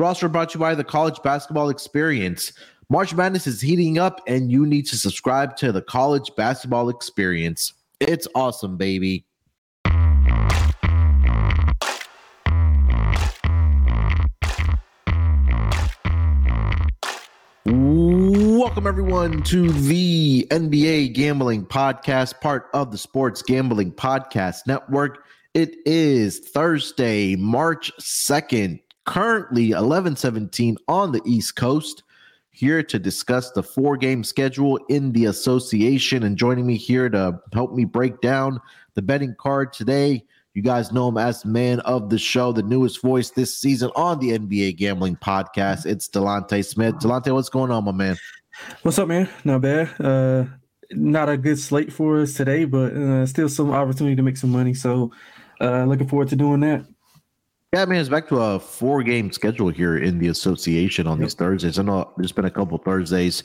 Roster brought to you by the College Basketball Experience. March Madness is heating up, and you need to subscribe to the College Basketball Experience. It's awesome, baby. Welcome, everyone, to the NBA Gambling Podcast, part of the Sports Gambling Podcast Network. It is Thursday, March 2nd, currently 11:17 on the East Coast. Here to discuss the four-game schedule in the association, and joining me here to help me break down the betting card today. You guys know him as man of the show, the newest voice this season on the NBA Gambling Podcast. It's Delonte Smith. Delonte, what's going on, my man? What's up, man? Not bad. Uh, not a good slate for us today, but uh, still some opportunity to make some money. So, uh, looking forward to doing that. Yeah, I mean, it's back to a four game schedule here in the association on yep. these Thursdays. I know there's been a couple Thursdays.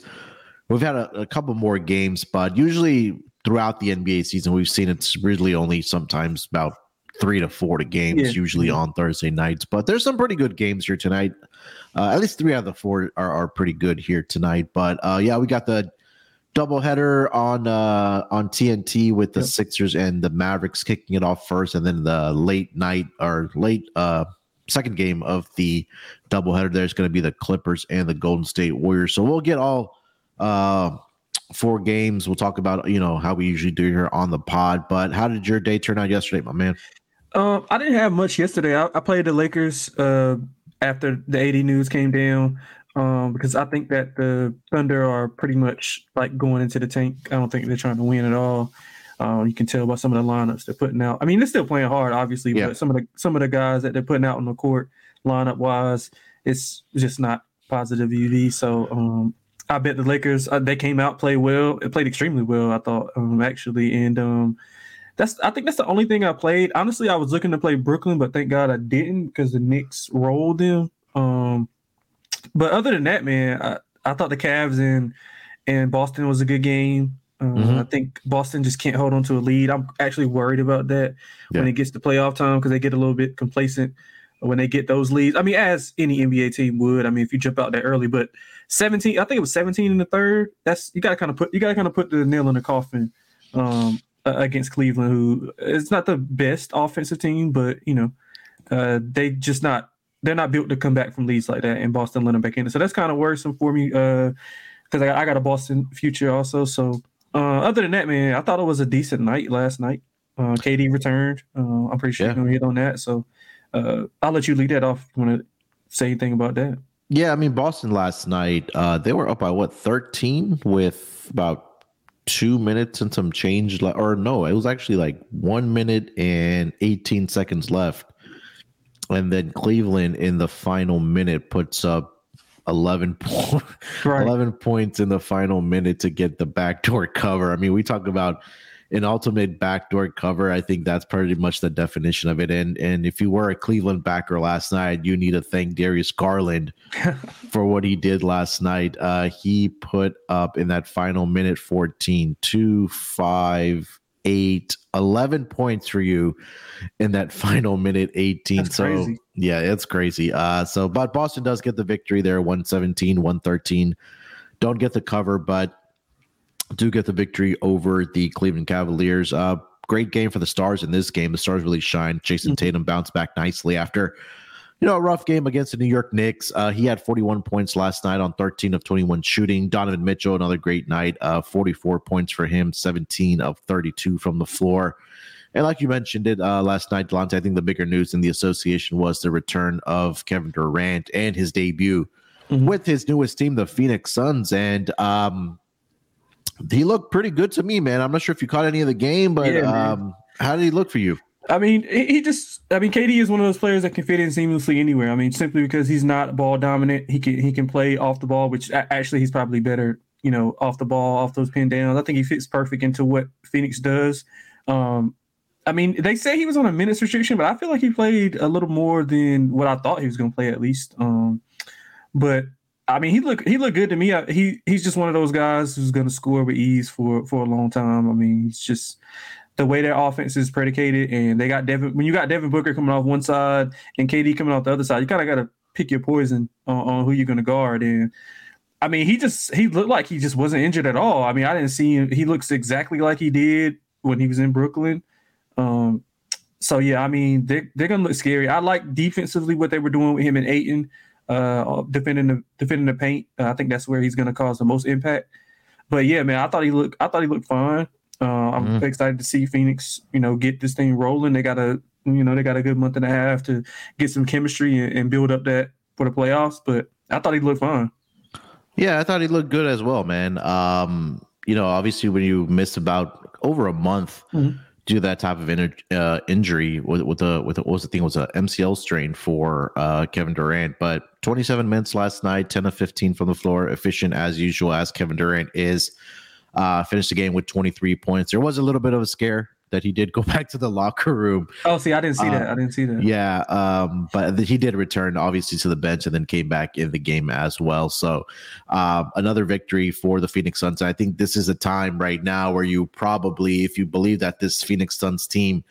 We've had a, a, couple more games, but usually throughout the NBA season, we've seen it's really only sometimes about three to four to games, yeah. usually on Thursday nights. But there's some pretty good games here tonight. Uh, at least three out of the four are, are pretty good here tonight. But uh, yeah, we got the doubleheader on uh, on TNT with the yep. Sixers and the Mavericks kicking it off first, and then the late night or late uh, second game of the doubleheader. There's going to be the Clippers and the Golden State Warriors. So we'll get all uh, four games. We'll talk about you know how we usually do here on the pod. But how did your day turn out yesterday, my man? Um, I didn't have much yesterday. I, I played the Lakers uh, after the AD news came down um, because I think that the Thunder are pretty much like going into the tank. I don't think they're trying to win at all. Um, you can tell by some of the lineups they're putting out. I mean, they're still playing hard, obviously, yeah. but some of the some of the guys that they're putting out on the court lineup wise, it's just not positive EV. So um, I bet the Lakers uh, they came out play well. It played extremely well, I thought um, actually, and um, that's I think that's the only thing I played. Honestly, I was looking to play Brooklyn, but thank God I didn't because the Knicks rolled them. Um, but other than that, man, I, I thought the Cavs and and Boston was a good game. Um, mm-hmm. I think Boston just can't hold on to a lead. I'm actually worried about that yeah. when it gets to playoff time because they get a little bit complacent when they get those leads. I mean, as any NBA team would. I mean, if you jump out that early, but 17, I think it was 17 in the third. That's you got to kind of put you got to kind of put the nail in the coffin um, against Cleveland, who is not the best offensive team, but you know, uh, they just not they're not built to come back from leads like that. And Boston let them back in, so that's kind of worrisome for me because uh, I, I, got a Boston future also. So uh, other than that, man, I thought it was a decent night last night. Uh, KD returned. Uh, I'm pretty sure yeah. you're gonna hit on that. So uh, I'll let you lead that off. If you want to say anything about that? Yeah, I mean Boston last night, uh, they were up by what 13 with about two minutes and some change, left, or no, it was actually like one minute and 18 seconds left and then Cleveland in the final minute puts up 11, po- right. 11 points in the final minute to get the backdoor cover. I mean, we talk about an ultimate backdoor cover. I think that's pretty much the definition of it. And and if you were a Cleveland backer last night, you need to thank Darius Garland for what he did last night. Uh, he put up in that final minute 14, 2, 5, eight, 11 points for you in that final minute 18. That's so crazy. yeah, it's crazy. Uh, so, but Boston does get the victory there 117, 113. Don't get the cover, but do get the victory over the Cleveland Cavaliers. Uh, great game for the Stars in this game. The Stars really shine. Jayson mm-hmm. Tatum bounced back nicely after you know, a rough game against the New York Knicks. Uh, he had 41 points last night on 13 of 21 shooting. Donovan Mitchell, another great night, uh, 44 points for him, 17 of 32 from the floor. And like you mentioned it uh, last night, Delonte, I think the bigger news in the association was the return of Kevin Durant and his debut mm-hmm. with his newest team, the Phoenix Suns. And um, he looked pretty good to me, man. I'm not sure if you caught any of the game, but yeah, um, how did he look for you? I mean, he just. I mean, KD is one of those players that can fit in seamlessly anywhere. I mean, simply because he's not ball dominant, he can he can play off the ball, which actually he's probably better. You know, off the ball, off those pin downs. I think he fits perfect into what Phoenix does. Um, I mean, they say he was on a minutes restriction, but I feel like he played a little more than what I thought he was going to play at least. Um, but I mean, he looked he looked good to me. He he's just one of those guys who's going to score with ease for for a long time. I mean, he's just the way their offense is predicated, and they got Devin. When you got Devin Booker coming off one side and KD coming off the other side, you kind of got to pick your poison on, on who you're going to guard. And I mean, he just he looked like he just wasn't injured at all. I mean, I didn't see him. He looks exactly like he did when he was in Brooklyn. Um, so yeah, I mean, they're they're gonna look scary. I like defensively what they were doing with him and Ayton, uh, defending the defending the paint. Uh, I think that's where he's gonna cause the most impact. But yeah, man, I thought he looked I thought he looked fine. Uh, I'm mm-hmm. excited to see Phoenix, you know, get this thing rolling. They got a, you know, they got a good month and a half to get some chemistry and, and build up that for the playoffs. But I thought he looked fine. Yeah, I thought he looked good as well, man. Um, you know, obviously when you miss about over a month mm-hmm. due to that type of in, uh, injury with with the with the, what was the thing it was a MCL strain for uh, Kevin Durant, but 27 minutes last night, 10 of 15 from the floor, efficient as usual as Kevin Durant is. Uh, finished the game with 23 points. There was a little bit of a scare that he did go back to the locker room. Oh, see, I didn't see that. I didn't see that. Yeah, um, but he did return obviously to the bench and then came back in the game as well. So uh, another victory for the Phoenix Suns. I think this is a time right now where you probably, if you believe that this Phoenix Suns team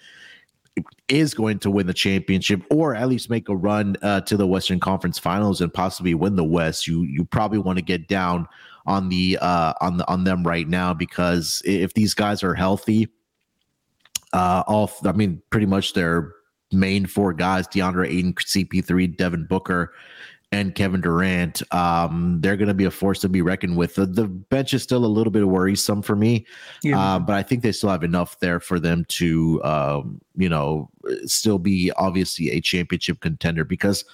is going to win the championship or at least make a run uh, to the Western Conference Finals and possibly win the West, you you probably want to get down on the uh, on the on them right now because if these guys are healthy, uh, all I mean, pretty much their main four guys: DeAndre Ayton, CP3, Devin Booker, and Kevin Durant. Um, they're going to be a force to be reckoned with. The, the, bench is still a little bit worrisome for me, yeah. uh, but I think they still have enough there for them to, um, you know, still be obviously a championship contender because.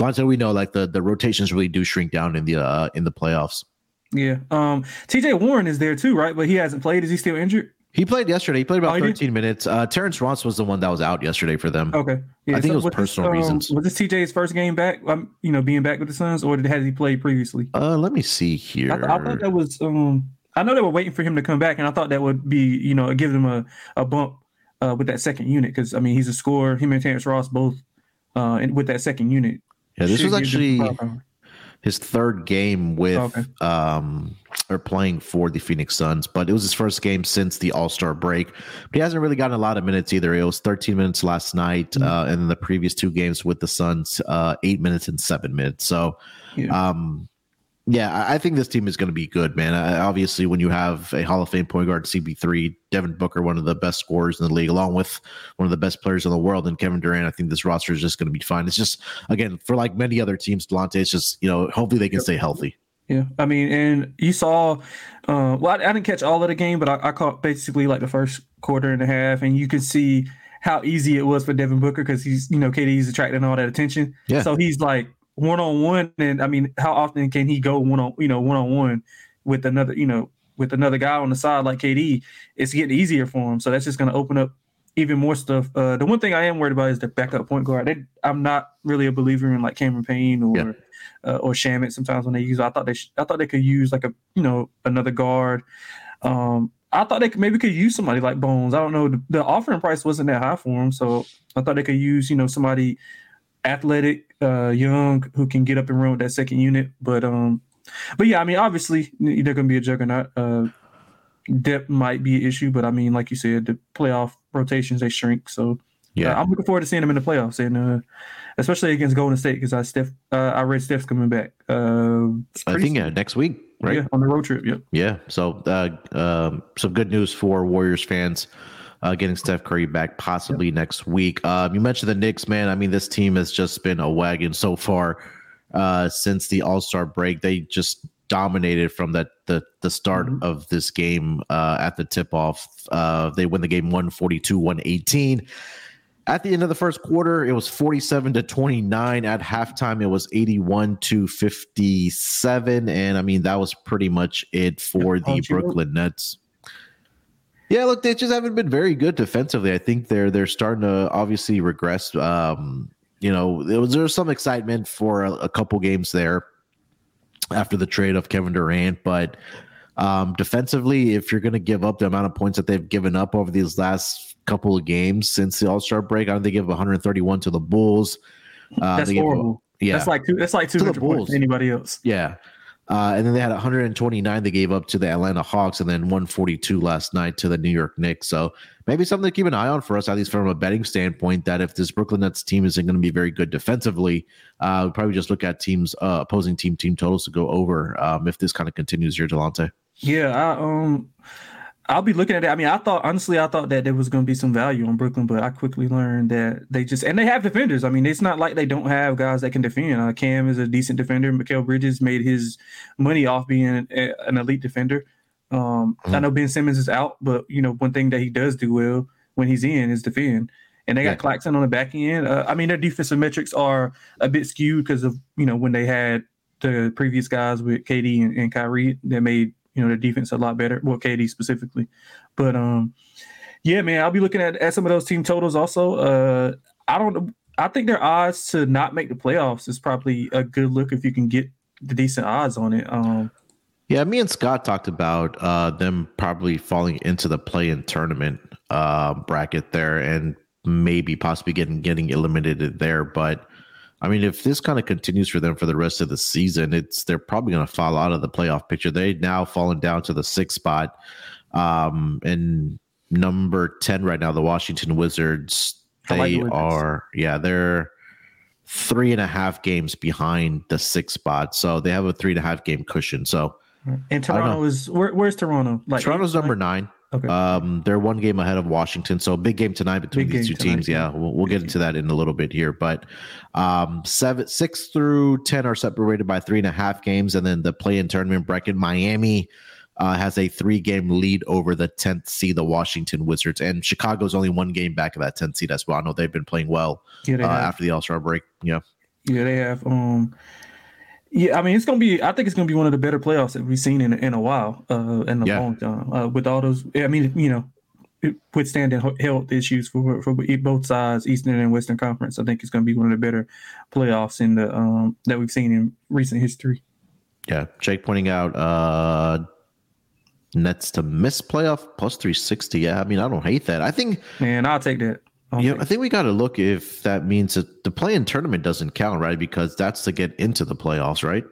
Lonzo, we know like the, the rotations really do shrink down in the uh, in the playoffs. Yeah. Um, TJ Warren is there too, right? But he hasn't played. Is he still injured? He played yesterday. He played about oh, 13 minutes. Uh, Terrence Ross was the one that was out yesterday for them. Okay. Yeah, I think so it was personal this, um, reasons. Was this TJ's first game back? Um, you know, being back with the Suns, or did has he played previously? Uh, let me see here. I, th- I thought that was. Um, I know they were waiting for him to come back, and I thought that would be, you know, give him a, a bump uh, with that second unit because I mean he's a scorer. Him and Terrence Ross both, uh, with that second unit. Yeah, this was actually his third game with okay. um or playing for the Phoenix Suns, but it was his first game since the All Star break. But he hasn't really gotten a lot of minutes either. It was 13 minutes last night, mm-hmm. uh, and then the previous two games with the Suns, uh, eight minutes and seven minutes. So, yeah. um, yeah, I think this team is going to be good, man. obviously, when you have a Hall of Fame point guard, CP3, Devin Booker, one of the best scorers in the league, along with one of the best players in the world, and Kevin Durant, I think this roster is just going to be fine. It's just, again, for like many other teams, Delonte, it's just, you know, hopefully they can stay healthy. Yeah, I mean, and you saw, uh, well, I, I, didn't catch all of the game, but I, I, caught basically like the first quarter and a half, and you could see how easy it was for Devin Booker because he's, you know, KD's attracting all that attention. Yeah. So he's like one on one, and I mean, how often can he go one on, you know, one on one with another, you know, with another guy on the side like KD? It's getting easier for him. So that's just going to open up even more stuff. Uh, the one thing I am worried about is the backup point guard. They, I'm not really a believer in like Cameron Payne or. Yeah uh, or Shamet sometimes when they use. I thought they sh- I thought they could use like a you know another guard. Um, I thought they could, maybe could use somebody like Bones. I don't know. The, the, offering price wasn't that high for him, so I thought they could use you know somebody athletic, uh, young who can get up and run with that second unit. But um, but yeah, I mean, obviously they're going to be a juggernaut. Uh, depth might be an issue, but I mean, like you said, the playoff rotations they shrink. So yeah, uh, I'm looking forward to seeing them in the playoffs, and uh, especially against Golden State because I Steph, uh, I read Steph's coming back. Uh, I think yeah, next week, right? Yeah, on the road trip. Yep. Yeah. So uh, um, some good news for Warriors fans. Uh, getting Steph Curry back possibly yep. next week. Um, you mentioned the Knicks, man. I mean, this team has just been a wagon so far uh, since the All Star break. They just dominated from that the the start mm-hmm. of this game uh, at the tip off. Uh, they win the game 142 118. At the end of the first quarter, it was 47 to 29. At halftime, it was 81 to 57. And I mean, that was pretty much it for the Brooklyn Nets. Yeah, look, they just haven't been very good defensively. I think they're they're starting to obviously regress. Um, you know, there was there was some excitement for a, a couple games there after the trade of Kevin Durant, but um, defensively, if you're going to give up the amount of points that they've given up over these last couple of games since the All Star break, I don't think they give 131 to the Bulls. Uh, that's horrible. Give, yeah, that's like two, that's like 200 points to anybody else. Yeah, uh, and then they had 129 they gave up to the Atlanta Hawks, and then 142 last night to the New York Knicks. So maybe something to keep an eye on for us, at least from a betting standpoint. That if this Brooklyn Nets team isn't going to be very good defensively, uh, we'll probably just look at teams, uh, opposing team team totals to go over um, if this kind of continues here, Delonte. Yeah, I, um, I'll be looking at it. I mean, I thought honestly, I thought that there was going to be some value on Brooklyn, but I quickly learned that they just and they have defenders. I mean, it's not like they don't have guys that can defend. Uh, Cam is a decent defender. Mikal Bridges made his money off being a, an elite defender. Um, mm-hmm. I know Ben Simmons is out, but you know one thing that he does do well when he's in is defend. And they got yeah. Claxton on the back end. Uh, I mean, their defensive metrics are a bit skewed because of you know when they had the previous guys with KD and, and Kyrie that made you know, the defense a lot better. Well, KD specifically, but um, yeah, man, I'll be looking at, at some of those team totals also. Uh, I don't. I think their odds to not make the playoffs is probably a good look if you can get the decent odds on it. Um, yeah, me and Scott talked about uh, them probably falling into the play-in tournament uh, bracket there, and maybe possibly getting getting eliminated there. But I mean, if this kind of continues for them for the rest of the season, it's they're probably going to fall out of the playoff picture. They now fallen down to the sixth spot, um, and number ten right now, the Washington Wizards. They are, yeah, they're three and a half games behind the sixth spot, so they have a three and a half game cushion. So, and Toronto is where, where's Toronto? Like Toronto's number nine. Okay. Um, they're one game ahead of Washington, so big game tonight between big these two tonight, teams. Yeah, we'll, we'll get into that in a little bit here, but um, seven, six through ten are separated by three and a half games, and then the play-in tournament bracket, Miami uh, has a three-game lead over the tenth seed, the Washington Wizards, and Chicago's only one game back of that tenth seed as well. I know they've been playing well yeah, uh, after the All Star break. Yeah, yeah, they have. Um, yeah, I mean it's gonna be. I think it's gonna be one of the better playoffs that we've seen in in a while, uh, in a yeah. long time. Uh, with all those, I mean, you know, withstanding health issues for for both sides, Eastern and Western Conference, I think it's gonna be one of the better playoffs in the um that we've seen in recent history. Yeah, Jake pointing out uh Nets to miss playoff plus three sixty. Yeah, I mean I don't hate that. I think man, I'll take that. Oh, yeah, I think we got to look if that means that the play in tournament doesn't count, right? Because that's to get into the playoffs, right?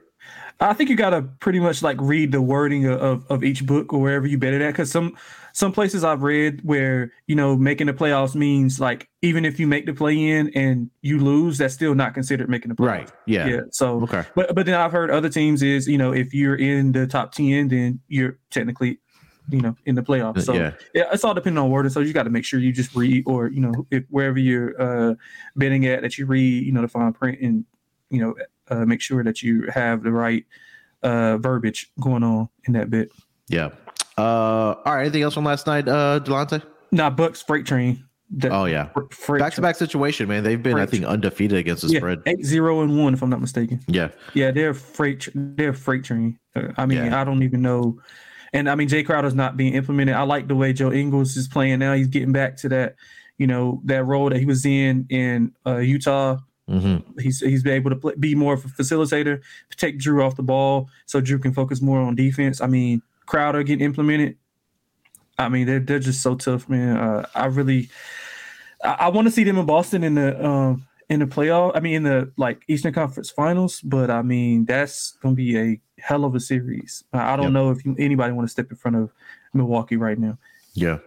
I think you got to pretty much like read the wording of, of each book or wherever you bet it at. Because some some places I've read where you know making the playoffs means like even if you make the play in and you lose, that's still not considered making the playoffs. Right. Yeah. Yeah. So okay. But but then I've heard other teams is you know if you're in the top ten, then you're technically you know, in the playoffs. So yeah, yeah it's all depending on wording. So you got to make sure you just read, or you know, if wherever you're uh, betting at, that you read, you know, the fine print, and you know, uh, make sure that you have the right uh, verbiage going on in that bit. Yeah. Uh, all right. Anything else from last night, uh, Delonte? Nah, Bucks freight train. The, oh yeah, back to back situation, man. They've been, freight I think, undefeated against the yeah, spread. Eight zero and one, if I'm not mistaken. Yeah, yeah, they're freight. They're freight train. Uh, I mean, yeah. I don't even know and I mean, Jae Crowder's not being implemented. I like the way Joe Ingles is playing now. He's getting back to that, you know, that role that he was in in uh, Utah. Mm-hmm. He's he's been able to play, be more of a facilitator, take Jrue off the ball, so Jrue can focus more on defense. I mean, Crowder getting implemented. I mean, they're they're just so tough, man. Uh, I really, I, I want to see them in Boston in the um, in the playoff. I mean, in the like Eastern Conference Finals. But I mean, that's gonna be a hell of a series. I don't yep. know if you, anybody want to step in front of Milwaukee right now. Yeah.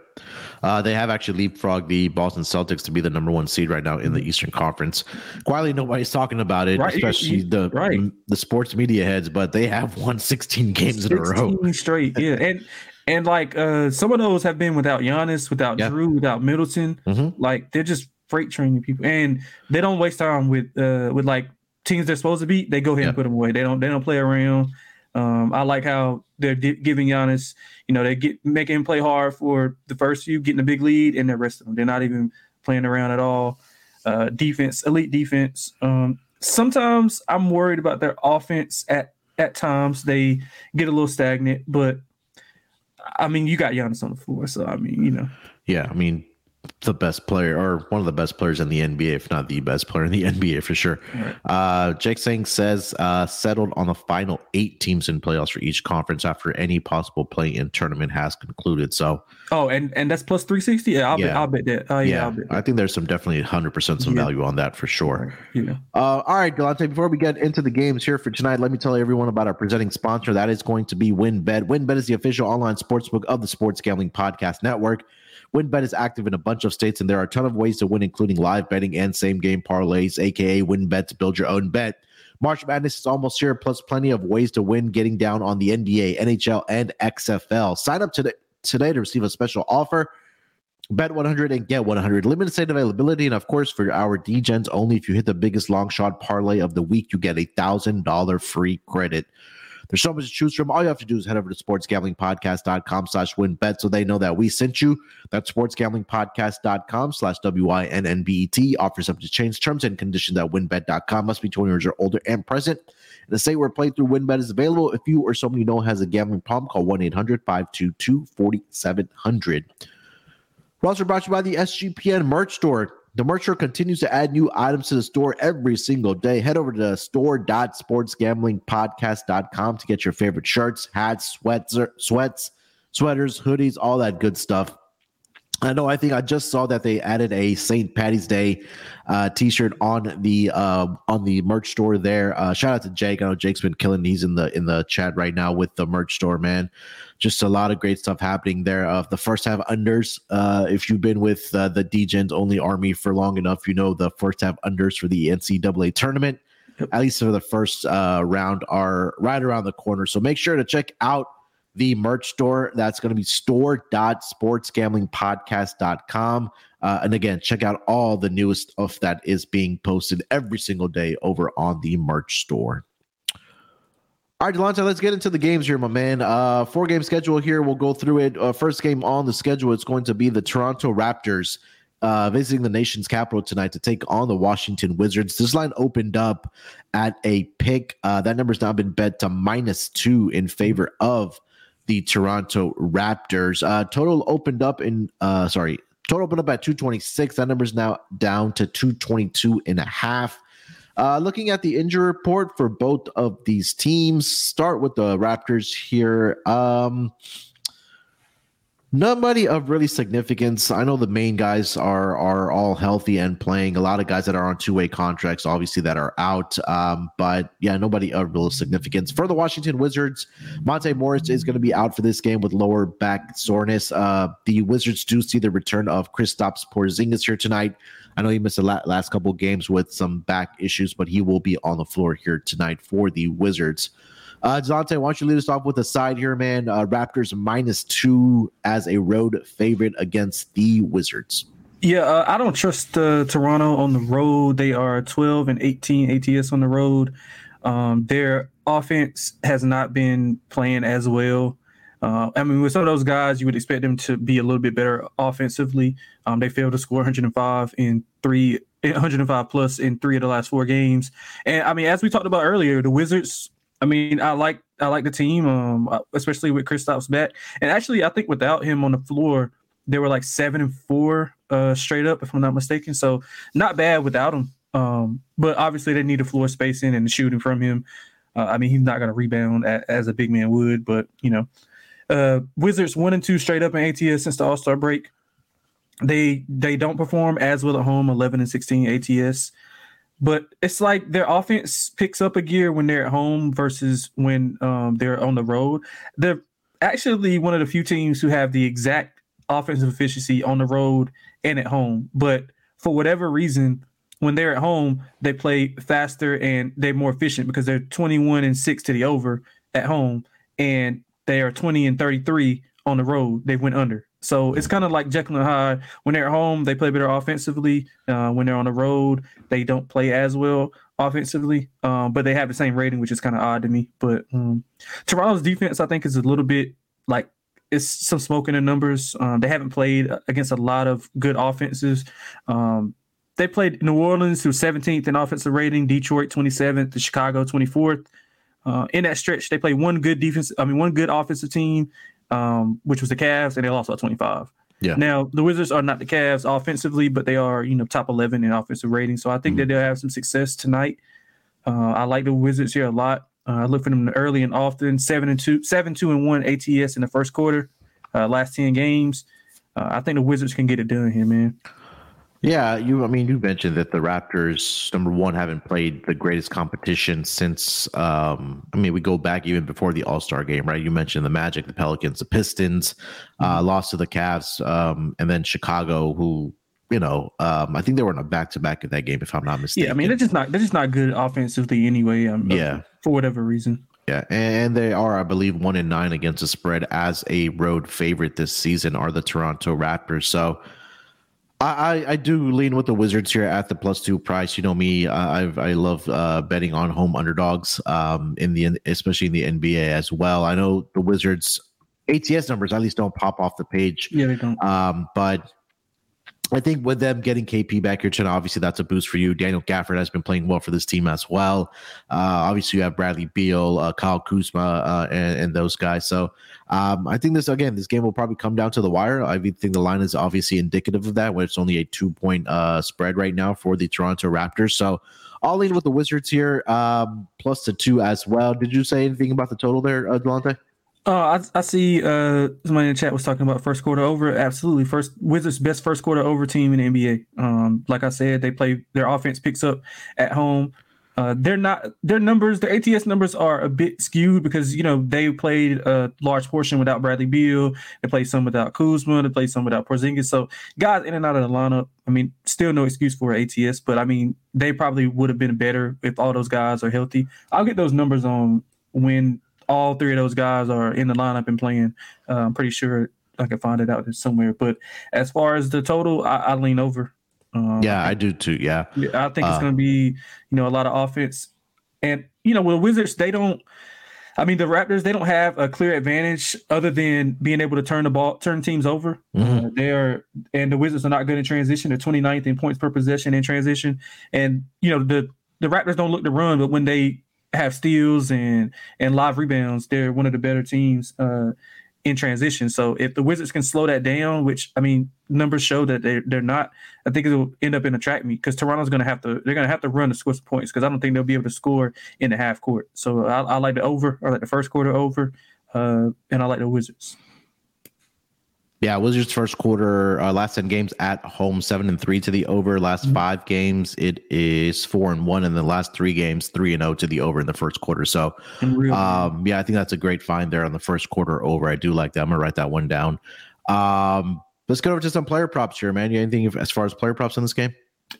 Uh, they have actually leapfrogged the Boston Celtics to be the number one seed right now in the Eastern Conference. Quietly, nobody's talking about it, right. especially the right. the sports media heads. But they have won 16 games 16 in a row, straight. Yeah, and and like uh, some of those have been without Giannis, without yeah. Jrue, without Middleton. Mm-hmm. Like they're just freight training people, and they don't waste time with uh, with like teams they're supposed to beat. They go ahead yeah. and put them away. They don't they don't play around. Um, I like how they're di- giving Giannis, you know, they get making him play hard for the first few, getting a big lead, and the rest of them they're not even playing around at all. Uh, defense, elite defense. Um, sometimes I'm worried about their offense at at times. They get a little stagnant, but I mean, you got Giannis on the floor, so I mean, you know. Yeah, I mean, the best player or one of the best players in the NBA, if not the best player in the NBA for sure. Right. Uh, Jake Sang says uh, settled on the final eight teams in playoffs for each conference after any possible play in tournament has concluded. So, oh, and and that's plus three sixty. Yeah, I'll, yeah. Bet, I'll bet that. Uh, yeah, yeah bet that. I think there's some definitely hundred percent some yeah. value on that for sure. Yeah. Uh, all right, Delonte. Before we get into the games here for tonight, let me tell everyone about our presenting sponsor. That is going to be WynnBET. WynnBET is the official online sportsbook of the Sports Gambling Podcast Network. WynnBET is active in a bunch of states, and there are a ton of ways to win, including live betting and same game parlays, aka WynnBET to build your own bet. March Madness is almost here, plus plenty of ways to win getting down on the NBA, NHL, and XFL. Sign up today, today to receive a special offer. Bet 100 and get 100. Limited state availability. And of course, for our DGens only, if you hit the biggest long shot parlay of the week, you get a $1,000 free credit. There's so much to choose from. All you have to do is head over to sportsgamblingpodcast.com slash wynnbet so they know that we sent you. That's sportsgamblingpodcast.com slash W-I-N-N-B-E-T. Offers up to change terms and conditions at wynnbet.com. Must be 20 years or older and present. In the state where playthrough WynnBET is available, if you or someone you know has a gambling problem, call 1-800-522-4700. We're also brought to you by the SGPN merch store. The merch store continues to add new items to the store every single day. Head over to store.sportsgamblingpodcast.com to get your favorite shirts, hats, sweats, sweats, sweaters, hoodies, all that good stuff. I know. I think I just saw that they added a St. Patty's Day uh, T-shirt on the uh, on the merch store there. Uh, shout out to Jake. I know Jake's been killing. He's in the in the chat right now with the merch store, man. Just a lot of great stuff happening there. Of uh, the first half unders. Uh, if you've been with uh, the DGens only army for long enough, you know the first half unders for the NCAA tournament. At least for the first round are right around the corner. So make sure to check out the merch store. That's going to be store.sportsgamblingpodcast.com. Uh, and again, check out all the newest stuff that is being posted every single day over on the merch store. All right, Delonte, let's get into the games here, my man. Uh, four game schedule here. We'll go through it. Uh, first game on the schedule, it's going to be the Toronto Raptors uh, visiting the nation's capital tonight to take on the Washington Wizards. This line opened up at a pick. Uh, that number's now been bet to minus two in favor of the Toronto Raptors. Uh, total opened up in, uh, sorry, total opened up at 226. That number is now down to 222 and a half. Uh, looking at the injury report for both of these teams, start with the Raptors here. Um, Nobody of really significance. I know the main guys are are all healthy and playing. A lot of guys that are on two way contracts, obviously, that are out. Um, but yeah, nobody of real significance. For the Washington Wizards, Monte Morris is going to be out for this game with lower back soreness. Uh, the Wizards do see the return of Kristaps Porzingis here tonight. I know he missed the last couple games with some back issues, but he will be on the floor here tonight for the Wizards. Uh, Dante, why don't you lead us off with a side here, man? Uh, Raptors minus two as a road favorite against the Wizards. Yeah, uh, I don't trust uh, Toronto on the road. They are 12 and 18 ATS on the road. Um, their offense has not been playing as well. Uh, I mean, with some of those guys, you would expect them to be a little bit better offensively. Um, they failed to score 105 in three, 105 plus in three of the last four games. And I mean, as we talked about earlier, the Wizards I mean, I like I like the team, um, uh, especially with Kristaps back. And actually, I think without him on the floor, they were like seven and four uh, straight up, if I'm not mistaken. So not bad without him. Um, but obviously, they need a floor spacing and shooting from him. Uh, I mean, he's not going to rebound a, as a big man would, but you know, uh, Wizards one and two straight up in ATS since the All Star break. They they don't perform as well at home, 11 and 16 ATS but it's like their offense picks up a gear when they're at home versus when um, they're on the road. They're actually one of the few teams who have the exact offensive efficiency on the road and at home. But for whatever reason, when they're at home, they play faster and they're more efficient because they're 21 and 6 to the over at home and they are 20 and 33 on the road. They went under. So it's kind of like Jekyll and Hyde. When they're at home, they play better offensively. Uh, when they're on the road, they don't play as well offensively. Um, but they have the same rating, which is kind of odd to me. But um, Toronto's defense, I think, is a little bit like it's some smoke in the numbers. Um, they haven't played against a lot of good offenses. Um, they played New Orleans, who's 17th in offensive rating, Detroit 27th, Chicago 24th. Uh, in that stretch, they play one good defense. I mean, one good offensive team um, which was the Cavs, and they lost by 25. Yeah. Now the Wizards are not the Cavs offensively, but they are you know top 11 in offensive rating. So I think mm-hmm. that they'll have some success tonight. Uh, I like the Wizards here a lot. Uh, I look for them early and often. Seven and two, seven two and one ATS in the first quarter. Uh, last ten games. Uh, I think the Wizards can get it done here, man. Yeah, you. I mean, you mentioned that the Raptors, number one, haven't played the greatest competition since. Um, I mean, we go back even before the All Star game, right? You mentioned the Magic, the Pelicans, the Pistons, uh, mm-hmm. lost to the Cavs, um, and then Chicago, who you know, um, I think they were in a back to back in that game, if I'm not mistaken. Yeah, I mean, they're just not they're just not good offensively anyway. Um, yeah, for whatever reason. Yeah, and they are, I believe, one in nine against the spread as a road favorite this season. Are the Toronto Raptors? So I, I do lean with the Wizards here at the plus two price. You know me, I've I love uh, betting on home underdogs um, in the especially in the NBA as well. I know the Wizards ATS numbers at least don't pop off the page. Yeah, they don't. Um, but I think with them getting KP back here tonight, obviously that's a boost for you. Daniel Gafford has been playing well for this team as well. Uh, obviously, you have Bradley Beal, uh, Kyle Kuzma, uh, and, and, those guys. So um, I think this again, this game will probably come down to the wire. I think the line is obviously indicative of that, where it's only a two point uh, spread right now for the Toronto Raptors. So I'll lean with the Wizards here, um, plus the two as well. Did you say anything about the total there, uh, Delonte? Oh, I, I see. Uh, somebody in the chat was talking about first quarter over. Absolutely, first Wizards best first quarter over team in the NBA. Um, like I said, they play their offense picks up at home. Uh, they're not their numbers. Their ATS numbers are a bit skewed because you know they played a large portion without Bradley Beal. They played some without Kuzma. They played some without Porzingis. So guys in and out of the lineup. I mean, still no excuse for ATS, but I mean they probably would have been better if all those guys are healthy. I'll get those numbers on when all three of those guys are in the lineup and playing. Uh, I'm pretty sure I can find it out somewhere. But as far as the total, I, I lean over. Um, yeah, I do too. Yeah, I think it's uh, going to be you know a lot of offense, and you know, with Wizards they don't. I mean, the Raptors they don't have a clear advantage other than being able to turn the ball, turn teams over. Mm-hmm. Uh, they are, and the Wizards are not good in transition. They're 29th in points per possession in transition, and you know the the Raptors don't look to run, but when they have steals and and live rebounds, they're one of the better teams uh, in transition. So if the Wizards can slow that down, which I mean numbers show that they they're not, I think it'll end up in a track meet because Toronto's going to have to they're going to have to run to score some points because I don't think they'll be able to score in the half court. So I, I like the over, I like the first quarter over, uh, and I like the Wizards. Yeah, Wizards first quarter, uh, last ten games at home, seven and three to the over. Last mm-hmm. five games, it is four and one, and the last three games, three and oh to the over in the first quarter. So, um, yeah, I think that's a great find there on the first quarter over. I do like that. I'm gonna write that one down. Um, let's go over to some player props here, man. You anything as far as player props in this game?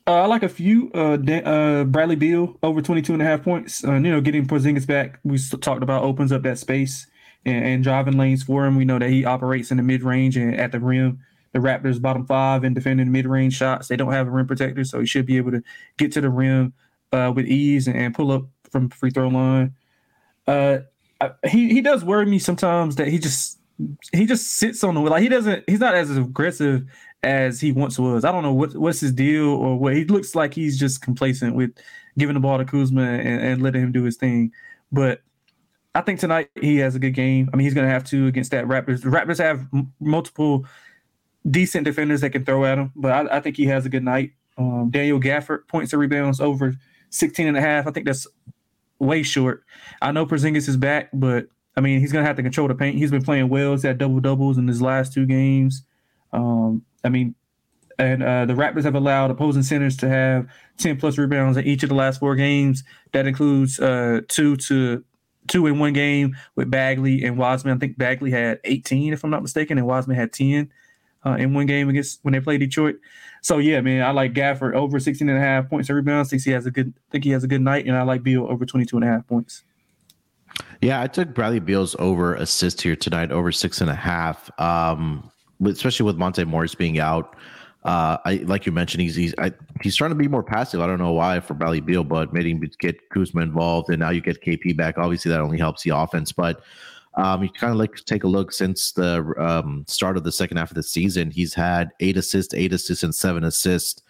Uh, I like a few. Uh, uh, Bradley Beal over 22 and a half points. Uh, you know, getting Porzingis back, we talked about opens up that space and, and driving lanes for him. We know that he operates in the mid range and at the rim. The Raptors bottom five in defending mid range shots. They don't have a rim protector, so he should be able to get to the rim uh, with ease and, and, pull up from free throw line. Uh, he he does worry me sometimes that he just he just sits on the like he doesn't he's not as aggressive as he once was. I don't know what what's his deal or what he looks like he's just complacent with giving the ball to Kuzma and, and letting him do his thing. But I think tonight he has a good game. I mean, he's going to have to against that Raptors. The Raptors have m- multiple decent defenders that can throw at him, but I, I think he has a good night. Um, Daniel Gafford points and rebounds over 16 and a half. I think that's way short. I know Porzingis is back, but I mean, he's going to have to control the paint. He's been playing well. He's had double doubles in his last two games. Um, I mean, and uh, the Raptors have allowed opposing centers to have 10 plus rebounds in each of the last four games. That includes uh, two to two in one game with Bagley and Wiseman. I think Bagley had 18, if I'm not mistaken, and Wiseman had 10 uh, in one game against when they played Detroit. So yeah, man, I like Gafford over 16 and a half points and rebounds. Think he has a good think he has a good night, and I like Beal over 22 and a half points. Yeah, I took Bradley Beal's over assist here tonight, over six and a half. Um, especially with Monte Morris being out. Uh, I like you mentioned, he's he's I, he's trying to be more passive. I don't know why for Bradley Beal, but maybe get Kuzma involved, and now you get KP back. Obviously, that only helps the offense. But um, you kind of like take a look since the um, start of the second half of the season. He's had eight assists, eight assists, and seven assists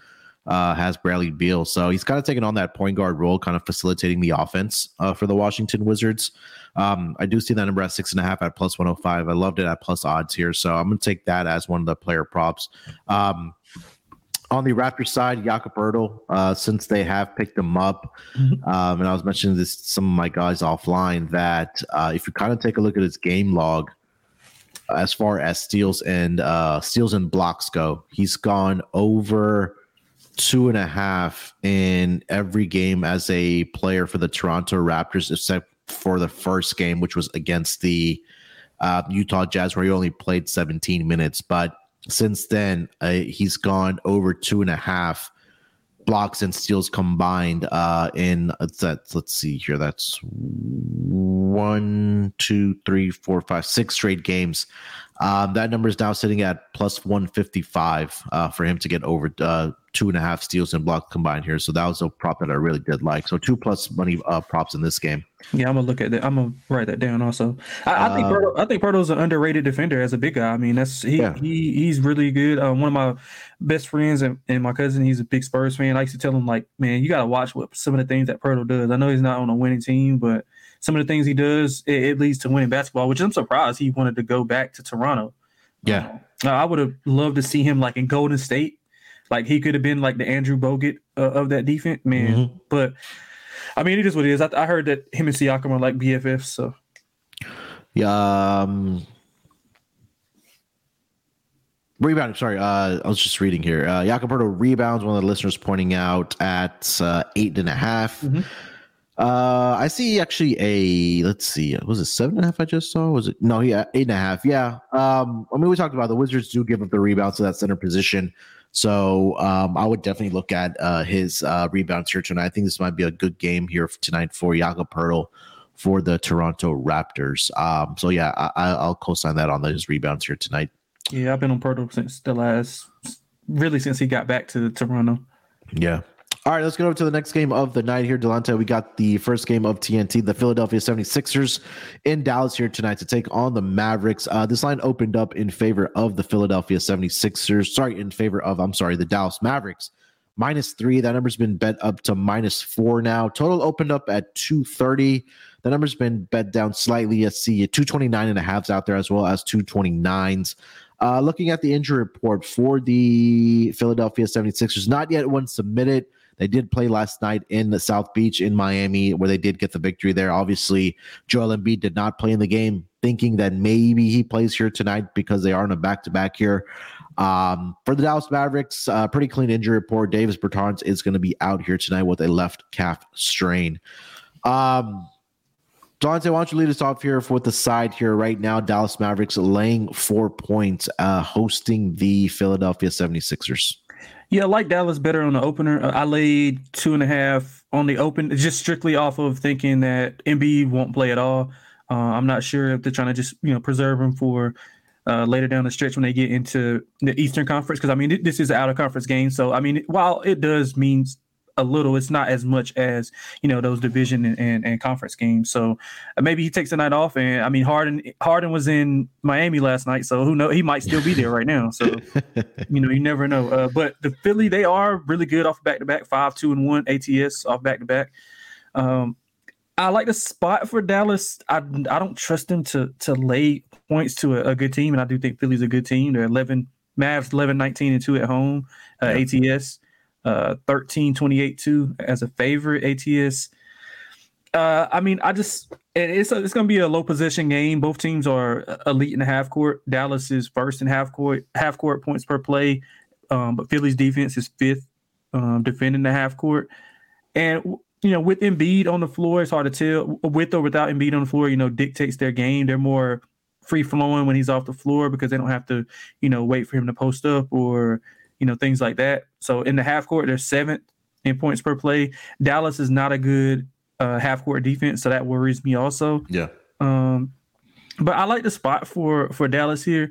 uh, has Bradley Beal. So he's kind of taking on that point guard role, kind of facilitating the offense uh, for the Washington Wizards. Um, I do see that number at six and a half at plus 105. I loved it at plus odds here. So I'm going to take that as one of the player props. Um, on the Raptors side, Jakob Poeltl, uh, since they have picked him up, um, and I was mentioning this to some of my guys offline that uh, if you kind of take a look at his game log, as far as steals and uh, steals and blocks go, he's gone over two and a half in every game as a player for the Toronto Raptors, except for the first game, which was against the uh, Utah Jazz, where he only played 17 minutes. But since then, uh, he's gone over two and a half blocks and steals combined uh, in that. Let's see here. That's one, two, three, four, five, six straight games. Um, that number is now sitting at plus 155 uh, for him to get over uh, two and a half steals and blocks combined here. So that was a prop that I really did like. So two plus money uh, props in this game. Yeah, I'm gonna look at that. I'm gonna write that down also. I, I think uh, I think Poeltl's an underrated defender as a big guy. I mean, that's he yeah. he he's really good. Um, one of my best friends and, and my cousin, he's a big Spurs fan. I used to tell him like, man, you gotta watch what some of the things that Poeltl does. I know he's not on a winning team, but some of the things he does, it, it leads to winning basketball. Which I'm surprised he wanted to go back to Toronto. Yeah, uh, I would have loved to see him like in Golden State like he could have been like the Andrew Bogut uh, of that defense, man. Mm-hmm. But I mean, it is what it is. I, I, heard that him and Siakam are like BFFs. So yeah. Um, Rebound. Sorry, uh, I was just reading here. Uh, Jakob rebounds. One of the listeners pointing out at uh, eight and a half. Mm-hmm. Uh, I see actually a let's see, was it seven and a half? I just saw. Was it no? Yeah, eight and a half. Yeah. Um, I mean, we talked about the Wizards do give up the rebounds to that center position. So um, I would definitely look at uh, his uh, rebounds here tonight. I think this might be a good game here tonight for Jakob Poeltl for the Toronto Raptors. Um, so yeah, I, will co-sign that on his rebounds here tonight. Yeah, I've been on Poeltl since the last, really since he got back to Toronto. Yeah. All right, let's go over to the next game of the night here, Delonte. We got the first game of TNT, the Philadelphia 76ers in Dallas here tonight to take on the Mavericks. Uh, this line opened up in favor of the Philadelphia 76ers. Sorry, in favor of, I'm sorry, the Dallas Mavericks. Minus three. That number's been bet up to minus four now. Total opened up at 230. The number's been bet down slightly. Let's see 229 and a halves out there as well as 229s. Uh, looking at the injury report for the Philadelphia 76ers, not yet one submitted. They did play last night in the South Beach in Miami, where they did get the victory there. Obviously, Joel Embiid did not play in the game, thinking that maybe he plays here tonight because they are on a back to back here. Um, for the Dallas Mavericks, uh, pretty clean injury report. Davis Bertans is going to be out here tonight with a left calf strain. Um, Dante, why don't you lead us off here with the side here right now? Dallas Mavericks laying four points, uh, hosting the Philadelphia 76ers. Yeah, I like Dallas better on the opener. Uh, I laid two and a half on the open, just strictly off of thinking that Embiid won't play at all. Uh, I'm not sure if they're trying to just you know preserve him for uh, later down the stretch when they get into the Eastern Conference. Because I mean, this is an out of conference game, so I mean, while it does mean a little. It's not as much as you know those division and, and, and conference games. So uh, maybe he takes the night off. And I mean, Harden Harden was in Miami last night, so who knows? he might still be there right now. So you know, you never know. Uh, but the Philly, they are really good off back to back, five two and one ATS off back to back. Um, I like the spot for Dallas. I I don't trust them to to lay points to a, a good team, and I do think Philly's a good team. They're 11 Mavs 11, 19, and 2 at home, uh. ATS uh 13 28 2 as a favorite ats uh i mean i just it's a, it's gonna be a low possession game. Both teams are elite in the half court. Dallas is first in half court half court points per play um but philly's defense is fifth um defending the half court. And you know with Embiid on the floor it's hard to tell with or without Embiid on the floor you know dictates their game. They're more free flowing when he's off the floor because they don't have to you know wait for him to post up or you know, things like that. So in the half court, they're seventh in points per play. Dallas is not a good uh, half court defense, so that worries me also. Yeah. Um, but I like the spot for for Dallas here.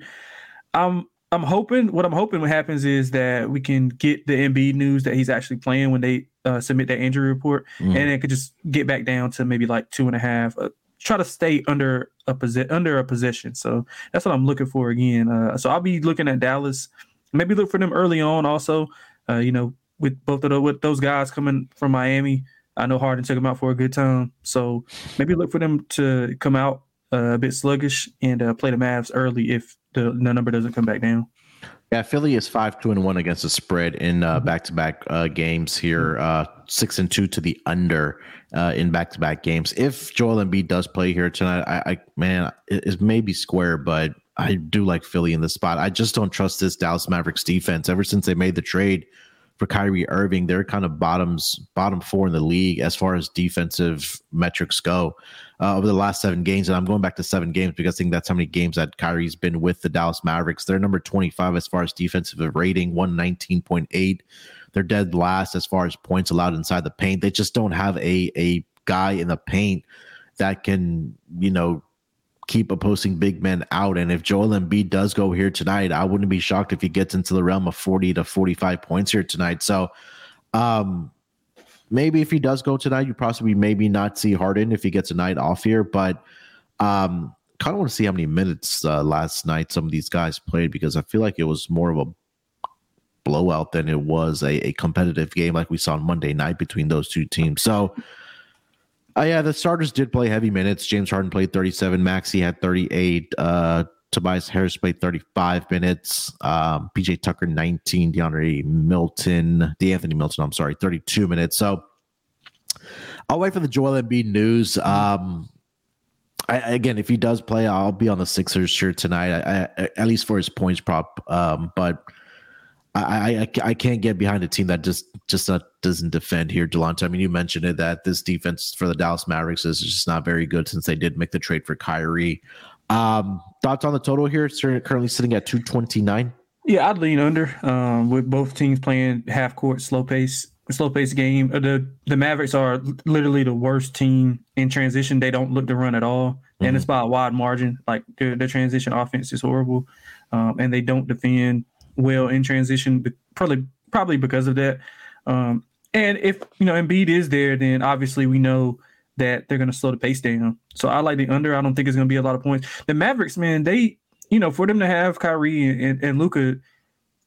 I'm I'm hoping what I'm hoping what happens is that we can get the Embiid news that he's actually playing when they uh, submit that injury report, mm. and it could just get back down to maybe like two and a half. Uh, try to stay under a posi- under a position. So that's what I'm looking for again. Uh, so I'll be looking at Dallas maybe look for them early on also. Uh, you know, with both of the, with those guys coming from Miami. I know Harden took them out for a good time, so maybe look for them to come out uh, a bit sluggish and uh, play the Mavs early if the, the number doesn't come back down. Yeah, Philly is five two and one against the spread in back to back games here. Uh, six and two to the under uh, in back to back games. If Joel Embiid does play here tonight, I, I man, it, it may be square, but I do like Philly in the spot. I just don't trust this Dallas Mavericks defense. Ever since they made the trade for Kyrie Irving, they're kind of bottoms bottom four in the league as far as defensive metrics go uh, over the last seven games. And I'm going back to seven games because I think that's how many games that Kyrie's been with the Dallas Mavericks. They're number 25 as far as defensive rating, 119.8. They're dead last as far as points allowed inside the paint. They just don't have a a guy in the paint that can, you know, keep opposing big men out. And if Joel Embiid does go here tonight, I wouldn't be shocked if he gets into the realm of 40 to 45 points here tonight. So um maybe if he does go tonight, you possibly maybe not see Harden if he gets a night off here, but um kind of want to see how many minutes uh, last night some of these guys played because I feel like it was more of a blowout than it was a, a competitive game like we saw on Monday night between those two teams. So uh, yeah, the starters did play heavy minutes. James Harden played 37. Maxey had 38. Uh, Tobias Harris played 35 minutes. Um, PJ Tucker 19. DeAndre Melton, DeAnthony Melton, I'm sorry, 32 minutes. So I'll wait for the Joel Embiid news. Um, I, again, if he does play, I'll be on the Sixers shirt tonight, I, I, at least for his points prop. Um, but I, I, I can't get behind a team that just just not, doesn't defend here, Delonte. I mean, you mentioned it that this defense for the Dallas Mavericks is just not very good since they did make the trade for Kyrie. Um, thoughts on the total here? It's currently sitting at two twenty nine. Yeah, I'd lean under. Um, with both teams playing half court, slow pace, slow pace game. Uh, the the Mavericks are literally the worst team in transition. They don't look to run at all, mm-hmm. and it's by a wide margin. Like their, their transition offense is horrible, um, and they don't defend well in transition, probably probably because of that. Um, and if you know Embiid is there, then obviously we know that they're going to slow the pace down. So I like the under. I don't think it's going to be a lot of points. The Mavericks, man, they you know for them to have Kyrie and, and, and Luka,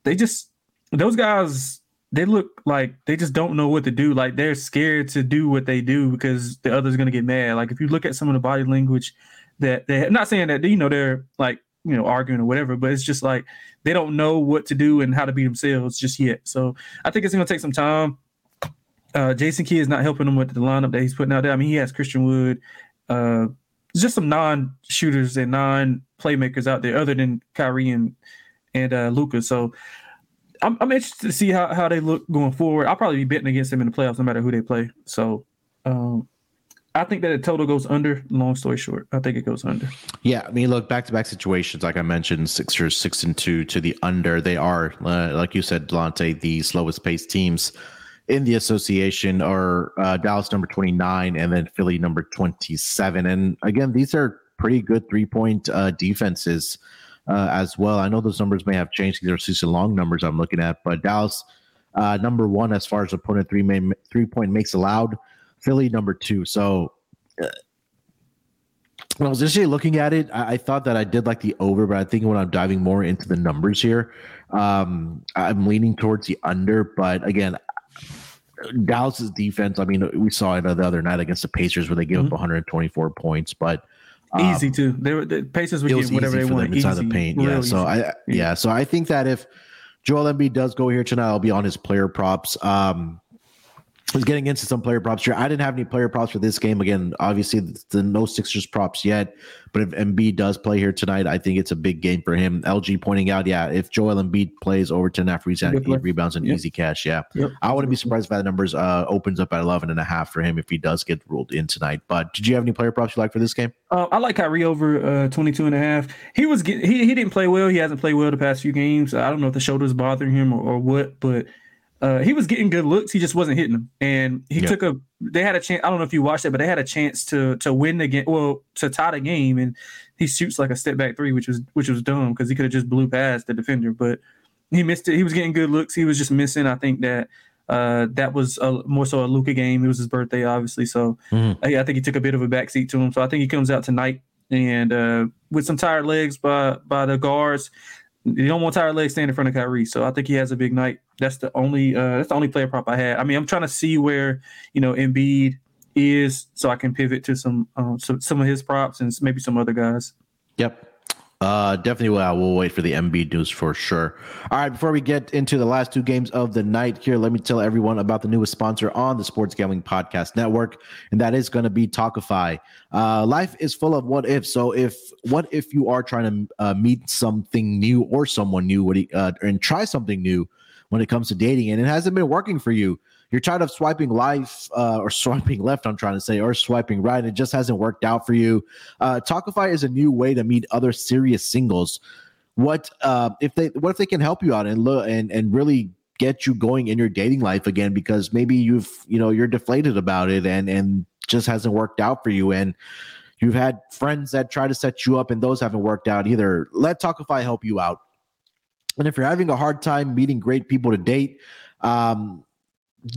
they just those guys they look like they just don't know what to do. Like they're scared to do what they do because the other's going to get mad. Like if you look at some of the body language that they not saying that you know they're like you know arguing or whatever but it's just like they don't know what to do and how to be themselves just yet so i think it's going to take some time uh, jason kidd is not helping them with the lineup that he's putting out there i mean he has christian wood uh, just some non-shooters and non-playmakers out there other than Kyrie and and uh, Luka. So I'm, I'm interested to see how, how they look going forward. I'll probably be betting against them in the playoffs no matter who they play. So um, I think that the total goes under. Long story short, I think it goes under. Yeah, I mean, look, back to back situations, like I mentioned, Sixers six and two to the under. They are, uh, like you said, Delonte, the slowest paced teams in the association are uh, Dallas number twenty nine, and then Philly number twenty seven. And again, these are pretty good three point uh, defenses uh, as well. I know those numbers may have changed; these are season long numbers I'm looking at, but Dallas uh, number one as far as opponent three main, three point makes allowed. Philly number two. So uh, when I was initially looking at it, I, I, thought that I did like the over, but I think when I'm diving more into the numbers here, um, I'm leaning towards the under. But again, Dallas's defense. I mean, we saw it the other night against the Pacers where they gave mm-hmm. up 124 points, but um, easy too. They were the Pacers would get whatever they want inside easy, the paint. Yeah. So I yeah. yeah. So I think that if Joel Embiid does go here tonight, I'll be on his player props. Um, was getting into some player props here. I didn't have any player props for this game. Again, obviously, the, no Sixers props yet. But if Embiid does play here tonight, I think it's a big game for him. LG pointing out, yeah, if Joel Embiid plays over 10 after he's at eight rebounds and yep. easy cash, yeah. Yep. I wouldn't be surprised if that numbers uh, opens up at 11 and a half for him if he does get ruled in tonight. But did you have any player props you like for this game? Uh, I like Kyrie over uh, 22 and a half. He was get, he, he didn't play well. He hasn't played well the past few games. I don't know if the shoulder's bothering him or, or what, but – uh, he was getting good looks. He just wasn't hitting them. And he yep. took a. They had a chance. I don't know if you watched it, but they had a chance to to win the game. Well, to tie the game, and he shoots like a step back three, which was which was dumb because he could have just blew past the defender, but he missed it. He was getting good looks. He was just missing. I think that uh, that was a, more so a Luka game. It was his birthday, obviously. So mm-hmm. I, I, think he took a bit of a backseat to him. So I think he comes out tonight and uh, with some tired legs by by the guards. You don't want tired legs standing in front of Kyrie. So I think he has a big night That's the only uh, that's the only player prop I had. I mean, I'm trying to see where you know Embiid is, so I can pivot to some um, some some of his props and maybe some other guys. Yep. Uh, definitely, well, we'll wait for the Embiid news for sure. All right, before we get into the last two games of the night here, let me tell everyone about the newest sponsor on the Sports Gambling Podcast Network, and that is going to be Tawkify. Uh, life is full of what if. So, if what if you are trying to uh, meet something new or someone new, what do uh, and try something new when it comes to dating, and it hasn't been working for you? you're tired of swiping life uh, or swiping left, I'm trying to say, or swiping right. And it just hasn't worked out for you. Uh, Tawkify is a new way to meet other serious singles. What uh, if they? What if they can help you out and look and and really get you going in your dating life again? Because maybe you've you know you're deflated about it and and just hasn't worked out for you and you've had friends that try to set you up and those haven't worked out either. Let Tawkify help you out. And if you're having a hard time meeting great people to date, um,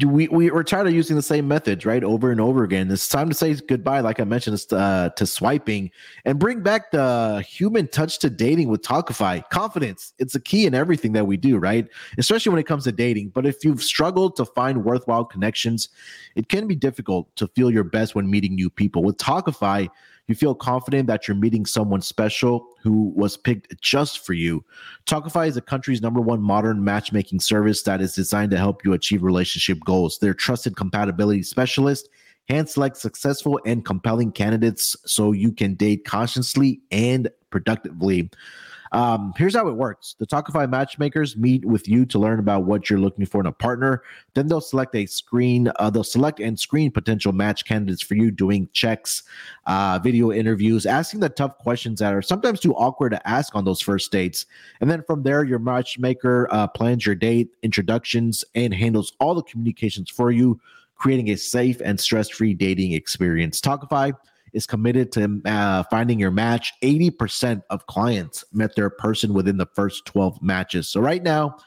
we, we we're tired of using the same methods right over and over again. It's time to say goodbye like i mentioned uh, to swiping and bring back the human touch to dating with tawkify. Confidence it's a key in everything that we do right? Especially when it comes to dating. But if you've struggled to find worthwhile connections it can be difficult to feel your best when meeting new people. With tawkify you feel confident that you're meeting someone special who was picked just for you. Tawkify is the country's number one modern matchmaking service that is designed to help you achieve relationship goals. Their trusted compatibility specialist hand select successful and compelling candidates so you can date consciously and productively. Um, here's how it works the Tawkify matchmakers meet with you to learn about what you're looking for in a partner. Then they'll select a screen, uh, they'll select and screen potential match candidates for you, doing checks, uh, video interviews, asking the tough questions that are sometimes too awkward to ask on those first dates. And then from there, your matchmaker uh, plans your date, introductions, and handles all the communications for you, creating a safe and stress free dating experience. Tawkify is committed to uh, finding your match. 80% of clients met their person within the first 12 matches. So right now,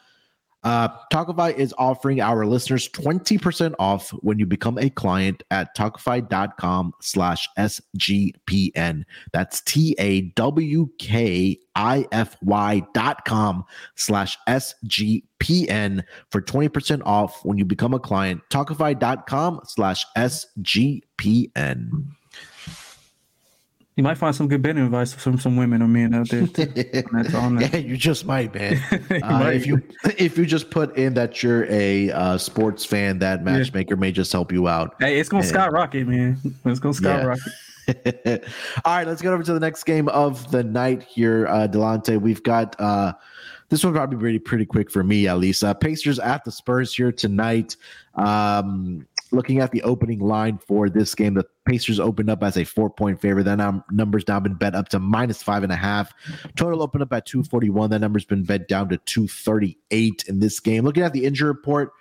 uh, Tawkify is offering our listeners 20% off when you become a client at tawkify.com slash SGPN. That's T A W K I F Y dot com slash SGPN for 20% off when you become a client. Tawkify.com slash SGPN you might find some good betting advice from some women or men out there. That's on yeah, you just might, man. you uh, might. If you if you just put in that you're a uh, sports fan, that matchmaker yeah. may just help you out. Hey, it's gonna and, skyrocket, man. It's gonna skyrocket. Yeah. All right, let's get over to the next game of the night here, uh, Delonte. We've got uh, this one probably pretty pretty quick for me at least. Uh, Pacers at the Spurs here tonight. Um, looking at the opening line for this game, the Pacers opened up as a four point favorite. That num- number's now been bet up to minus five and a half. Total opened up at 241. That number's been bet down to 238 in this game. Looking at the injury report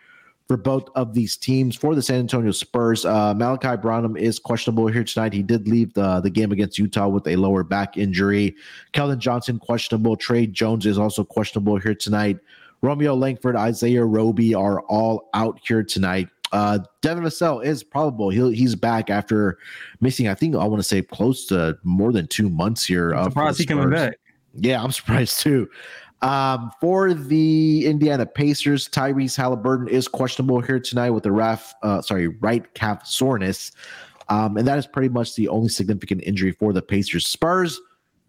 for both of these teams for the San Antonio Spurs, uh, Malachi Branham is questionable here tonight. He did leave the, the game against Utah with a lower back injury. Keldon Johnson, questionable. Tre Jones is also questionable here tonight. Romeo Langford, Isaiah Roby are all out here tonight. Uh, Devin Vassell is probable. He'll, he's back after missing, I think, I want to say close to more than two months here. I'm surprised he coming back. Yeah, I'm surprised too. Um, for the Indiana Pacers, Tyrese Halliburton is questionable here tonight with the ref, uh, sorry, right calf soreness. Um, and that is pretty much the only significant injury for the Pacers. Spurs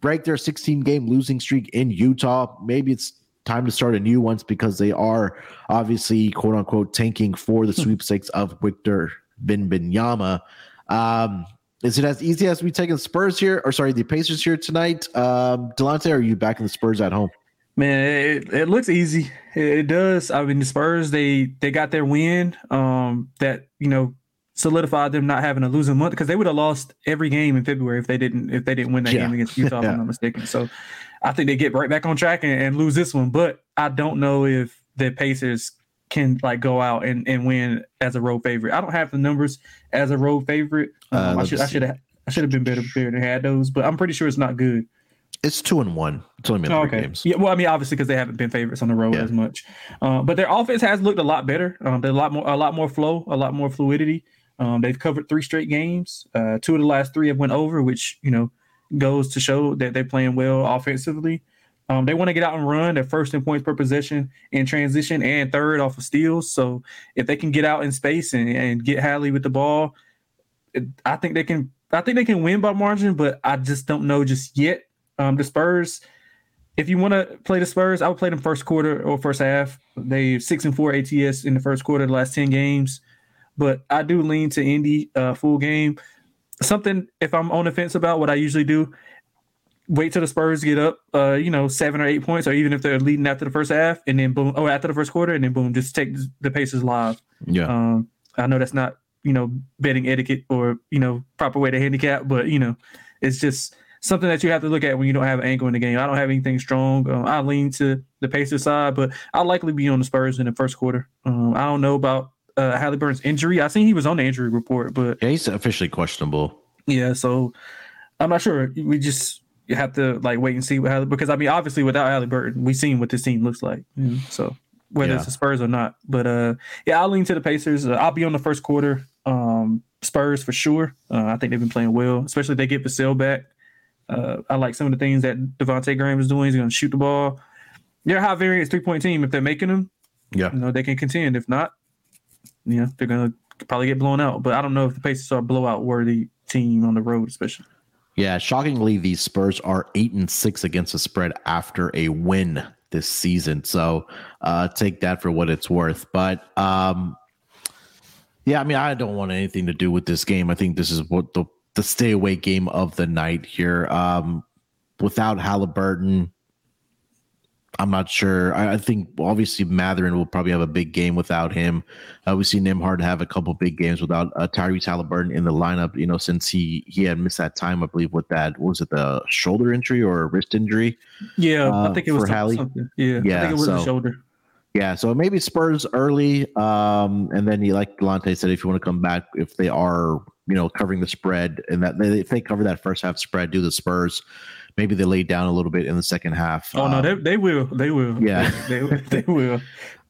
break their 16 game losing streak in Utah. Maybe it's time to start a new ones because they are obviously quote unquote tanking for the hmm. sweepstakes of Victor Wembanyama. Um, is it as easy as we taking Spurs here, or sorry, the Pacers here tonight? Um, Delonte, are you back in the Spurs at home? Man, it, it looks easy. It, does. I mean, the Spurs they they got their win. Um, that you know solidified them not having a losing month because they would have lost every game in February if they didn't if they didn't win that yeah. game against Utah. yeah. If I'm not mistaken. So I think they get right back on track and, and, lose this one. But I don't know if the Pacers can like go out and, and win as a road favorite. I don't have the numbers as a road favorite. Um, uh, I should I should have I should have been better prepared and had those, but I'm pretty sure it's not good. It's two and one. It's only been oh, okay. games. Yeah, well, I mean, obviously because they haven't been favorites on the road yeah. as much, uh, but their offense has looked a lot better. Um, there's a lot more, a lot more flow, a lot more fluidity. Um, they've covered three straight games. Uh, two of the last three have went over, which you know goes to show that they're playing well offensively. Um, they want to get out and run. They're first in points per possession in transition and third off of steals. So if they can get out in space and, and get Hallie with the ball, I think they can. I think they can win by margin, but I just don't know just yet. Um, the Spurs, if you want to play the Spurs, I would play them first quarter or first half. They six and four ATS in the first quarter, the last ten games. But I do lean to Indy uh, full game. Something if I'm on the fence about what I usually do wait till the Spurs get up, uh, you know, seven or eight points, or even if they're leading after the first half, and then boom, oh, after the first quarter, and then boom, just take the Pacers live. Yeah. Um, I know that's not you know betting etiquette or you know proper way to handicap, but you know, it's just something that you have to look at when you don't have an angle in the game. I don't have anything strong. Um, I lean to the Pacers side, but I'll likely be on the Spurs in the first quarter. Um, I don't know about uh, Halliburton's injury. I think he was on the injury report, but yeah, he's officially questionable. Yeah, so I'm not sure. We just have to like wait and see what Halliburton because I mean obviously without Halliburton we've seen what this team looks like. Mm-hmm. So whether yeah. it's the Spurs or not, but uh yeah, I'll lean to the Pacers. Uh, I'll be on the first quarter. Um Spurs for sure. Uh, I think they've been playing well, especially if they get Vassell back. Uh, I like some of the things that Devonte Graham is doing. He's going to shoot the ball. They're a high variance three point team. If they're making them, yeah, you know they can contend. If not, you know they're to probably get blown out. But I don't know if the Pacers are a blowout worthy team on the road, especially. Yeah, shockingly, these Spurs are eight and six against the spread after a win this season. So uh, take that for what it's worth. But um, yeah, I mean, I don't want anything to do with this game. I think this is what the the stay away game of the night here. Um, without Halliburton, I'm not sure. I, I, think obviously Mathurin will probably have a big game without him. Uh, we've seen Nembhard have a couple big games without uh, Tyrese Halliburton in the lineup. You know, since he he had missed that time, I believe with that was it the shoulder injury or wrist injury? Yeah, uh, I think it was Hallie. Something. Yeah, yeah, I think it was so, a shoulder. Yeah, so maybe Spurs early, um, and then you like Delonte said, if you want to come back, if they are you know covering the spread, and that they, if they cover that first half spread, do the Spurs maybe they lay down a little bit in the second half. Oh um, no, they, they will. They will. Yeah, they, they, they will.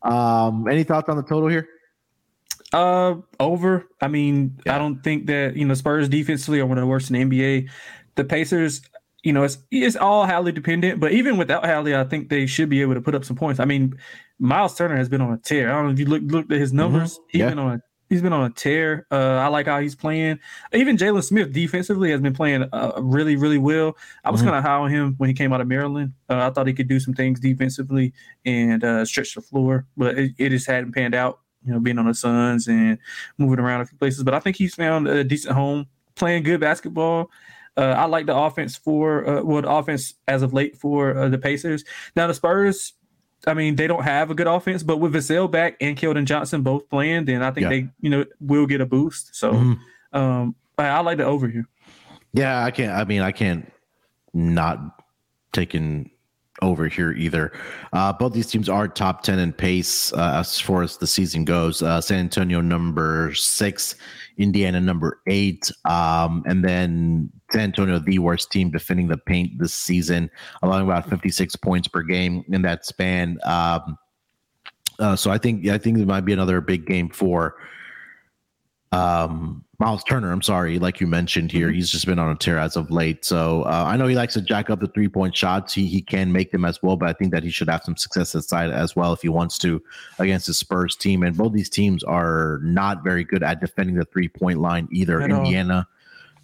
Um, any thoughts on the total here? Uh, over. I mean, yeah. I don't think that you know Spurs defensively are one of the worst in the NBA. The Pacers, you know, it's it's all Hallie dependent, but even without Hallie, I think they should be able to put up some points. I mean, Miles Turner has been on a tear. I don't know if you look looked at his mm-hmm. numbers. Mm-hmm. He's yeah. been on a He's been on a tear. Uh, I like how he's playing. Even Jalen Smith defensively has been playing uh, really, really well. I was mm-hmm. kind of high on him when he came out of Maryland. Uh, I thought he could do some things defensively and uh, stretch the floor, but it, it, just hadn't panned out. You know, being on the Suns and moving around a few places. But I think he's found a decent home, playing good basketball. Uh, I like the offense for uh, well, the offense as of late for the Pacers. Now the Spurs I mean, they don't have a good offense, but with Vassell back and Keldon Johnson both playing, then I think yeah. they, you know, will get a boost. So, mm-hmm. um, I like the over here. Yeah, I can't. I mean, I can't not taking over here either. Uh, both these teams are top 10 in pace uh, as far as the season goes. Uh, San Antonio number six, Indiana number eight, um, and then San Antonio, the worst team defending the paint this season, allowing about 56 points per game in that span. Um, uh, so I think I think it might be another big game for um, Miles Turner, I'm sorry, like you mentioned here, mm-hmm. he's just been on a tear as of late. So uh, I know he likes to jack up the three point shots. He he can make them as well, but I think that he should have some success aside as well if he wants to against the Spurs team. And both these teams are not very good at defending the three point line either. Indiana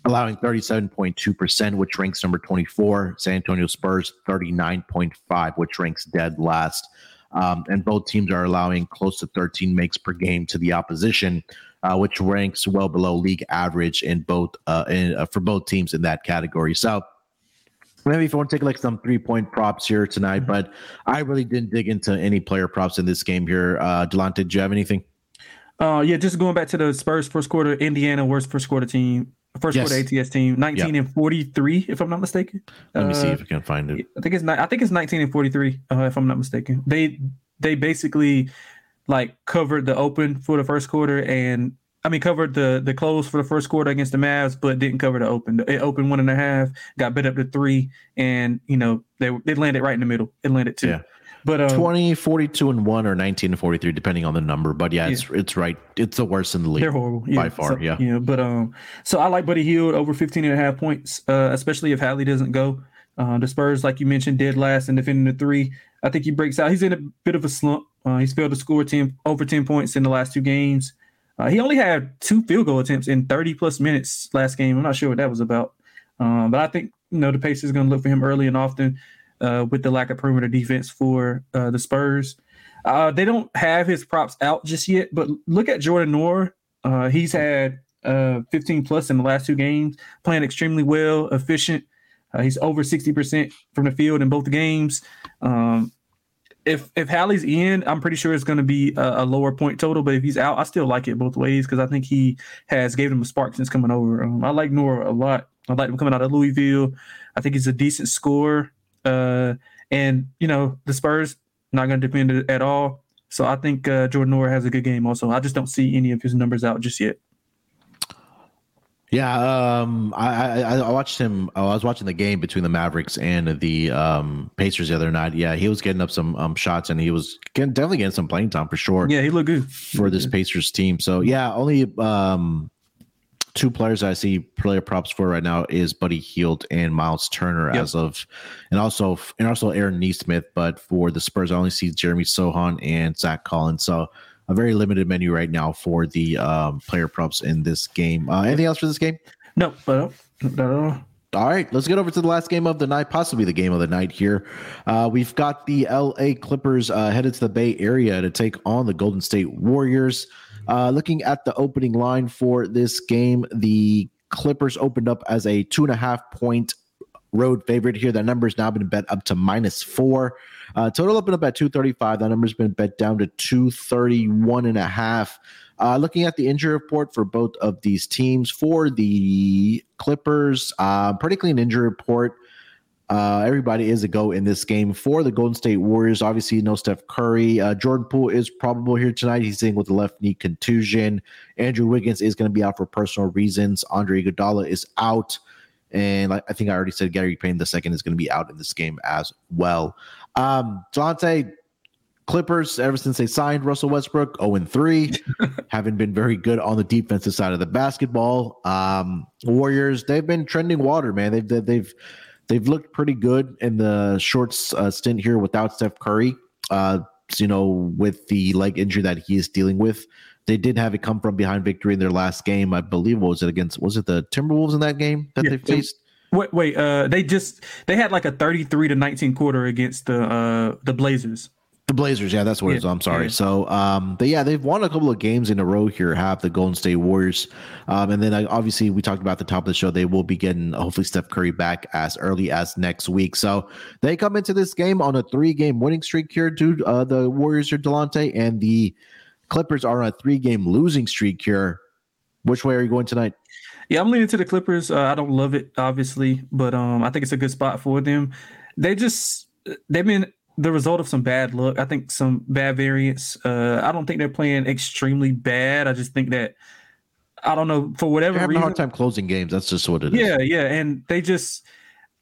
allowing 37.2%, which ranks number 24. San Antonio Spurs 39.5, which ranks dead last. Um, and both teams are allowing close to 13 makes per game to the opposition, uh, which ranks well below league average in both uh, in, uh, for both teams in that category. So maybe if you want to take like some three point props here tonight, mm-hmm. but I really didn't dig into any player props in this game here. Uh, Delonte, do you have anything? Uh, yeah, just going back to the Spurs first quarter, Indiana worst first quarter team First yes. quarter ATS team, 19 yep. and 43, if I'm not mistaken. Let me see if I can find it. I think it's I think it's 19 and 43, uh, if I'm not mistaken. They they basically like covered the open for the first quarter and I mean covered the the close for the first quarter against the Mavs, but didn't cover the open. It opened one and a half, got bit up to three, and you know they they landed right in the middle. It landed two. Yeah. But um, 20, 42 and 1 or 19 and 43 depending on the number, but yeah, it's yeah. it's right. It's the worst in the league. They're horrible. Yeah, by far, so, yeah. Yeah, but um so I like Buddy Hield over 15 and a half points, uh, especially if Hallie doesn't go. Uh, the Spurs, like you mentioned, dead last in defending the three. I think he breaks out. He's in a bit of a slump. Uh, he's failed to score 10 over 10 points in the last two games. Uh, he only had two field goal attempts in 30 plus minutes last game. I'm not sure what that was about. Um, but I think you know the Pacers are going to look for him early and often uh, with the lack of perimeter defense for uh, the Spurs. Uh, they don't have his props out just yet, but look at Jordan Nwora. Uh, he's had uh, 15 plus in the last two games, playing extremely well, efficient. Uh, he's over 60% from the field in both games. Um, if if Hallie's in, I'm pretty sure it's going to be a, a, lower point total. But if he's out, I still like it both ways because I think he has gave him a spark since coming over. Um, I like Nwora a lot. I like him coming out of Louisville. I think he's a decent scorer. Uh, and you know the Spurs not going to depend it at all. So I think uh, Jordan Nwora has a good game. Also, I just don't see any of his numbers out just yet. Yeah, um, I, I, I watched him. I was watching the game between the Mavericks and the um, Pacers the other night. Yeah, he was getting up some um, shots and he was getting, definitely getting some playing time for sure. Yeah, he looked good for this Pacers team. So yeah, only um, two players I see player props for right now is Buddy Hield and Miles Turner yep. as of, and also and also Aaron Nesmith. But for the Spurs, I only see Jeremy Sochan and Zach Collins. So a very limited menu right now for the um, player props in this game. Uh, anything else for this game? No, not at all. All right, let's get over to the last game of the night, possibly the game of the night here. Uh, we've got the LA Clippers uh, headed to the Bay Area to take on the Golden State Warriors. Uh, looking at the opening line for this game, the Clippers opened up as a two and a half point road favorite here. That number's now been bet up to minus four. Uh, total opened up at 235. That number's been bet down to 231 and a half. Uh, looking at the injury report for both of these teams, for the Clippers, uh, pretty clean injury report. Uh, everybody is a go in this game for the Golden State Warriors. Obviously, no Steph Curry. Uh, Jordan Poole is probable here tonight. He's dealing with a left knee contusion. Andrew Wiggins is going to be out for personal reasons. Andre Iguodala is out. And I think I already said Gary Payton the second is going to be out in this game as well. Um, Delonte, Clippers, ever since they signed Russell Westbrook, 0 3, haven't been very good on the defensive side of the basketball. Um, Warriors, they've been trending water, man. They've they've they've looked pretty good in the short uh, stint here without Steph Curry. Uh, you know, with the leg injury that he is dealing with, they did have it come from behind victory in their last game. I believe was it against was it the Timberwolves in that game that yeah, they faced? Wait, wait. Uh, they just they had like a thirty-three to nineteen quarter against the uh the Blazers. The Blazers, yeah, that's what yeah, it is. I'm sorry. Yeah. So, um, but yeah, they've won a couple of games in a row here. Have the Golden State Warriors, um, and then uh, obviously we talked about the top of the show. They will be getting hopefully Steph Curry back as early as next week. So they come into this game on a three-game winning streak here. To uh, the Warriors are Delonte, and the Clippers are on a three-game losing streak here. Which way are you going tonight? Yeah, I'm leaning to the Clippers. Uh, I don't love it, obviously, but um, I think it's a good spot for them. They just they've been the result of some bad luck. I think some bad variance. Uh, I don't think they're playing extremely bad. I just think that I don't know for whatever they're having reason. a hard time closing games. That's just what it is. Yeah, yeah, and they just.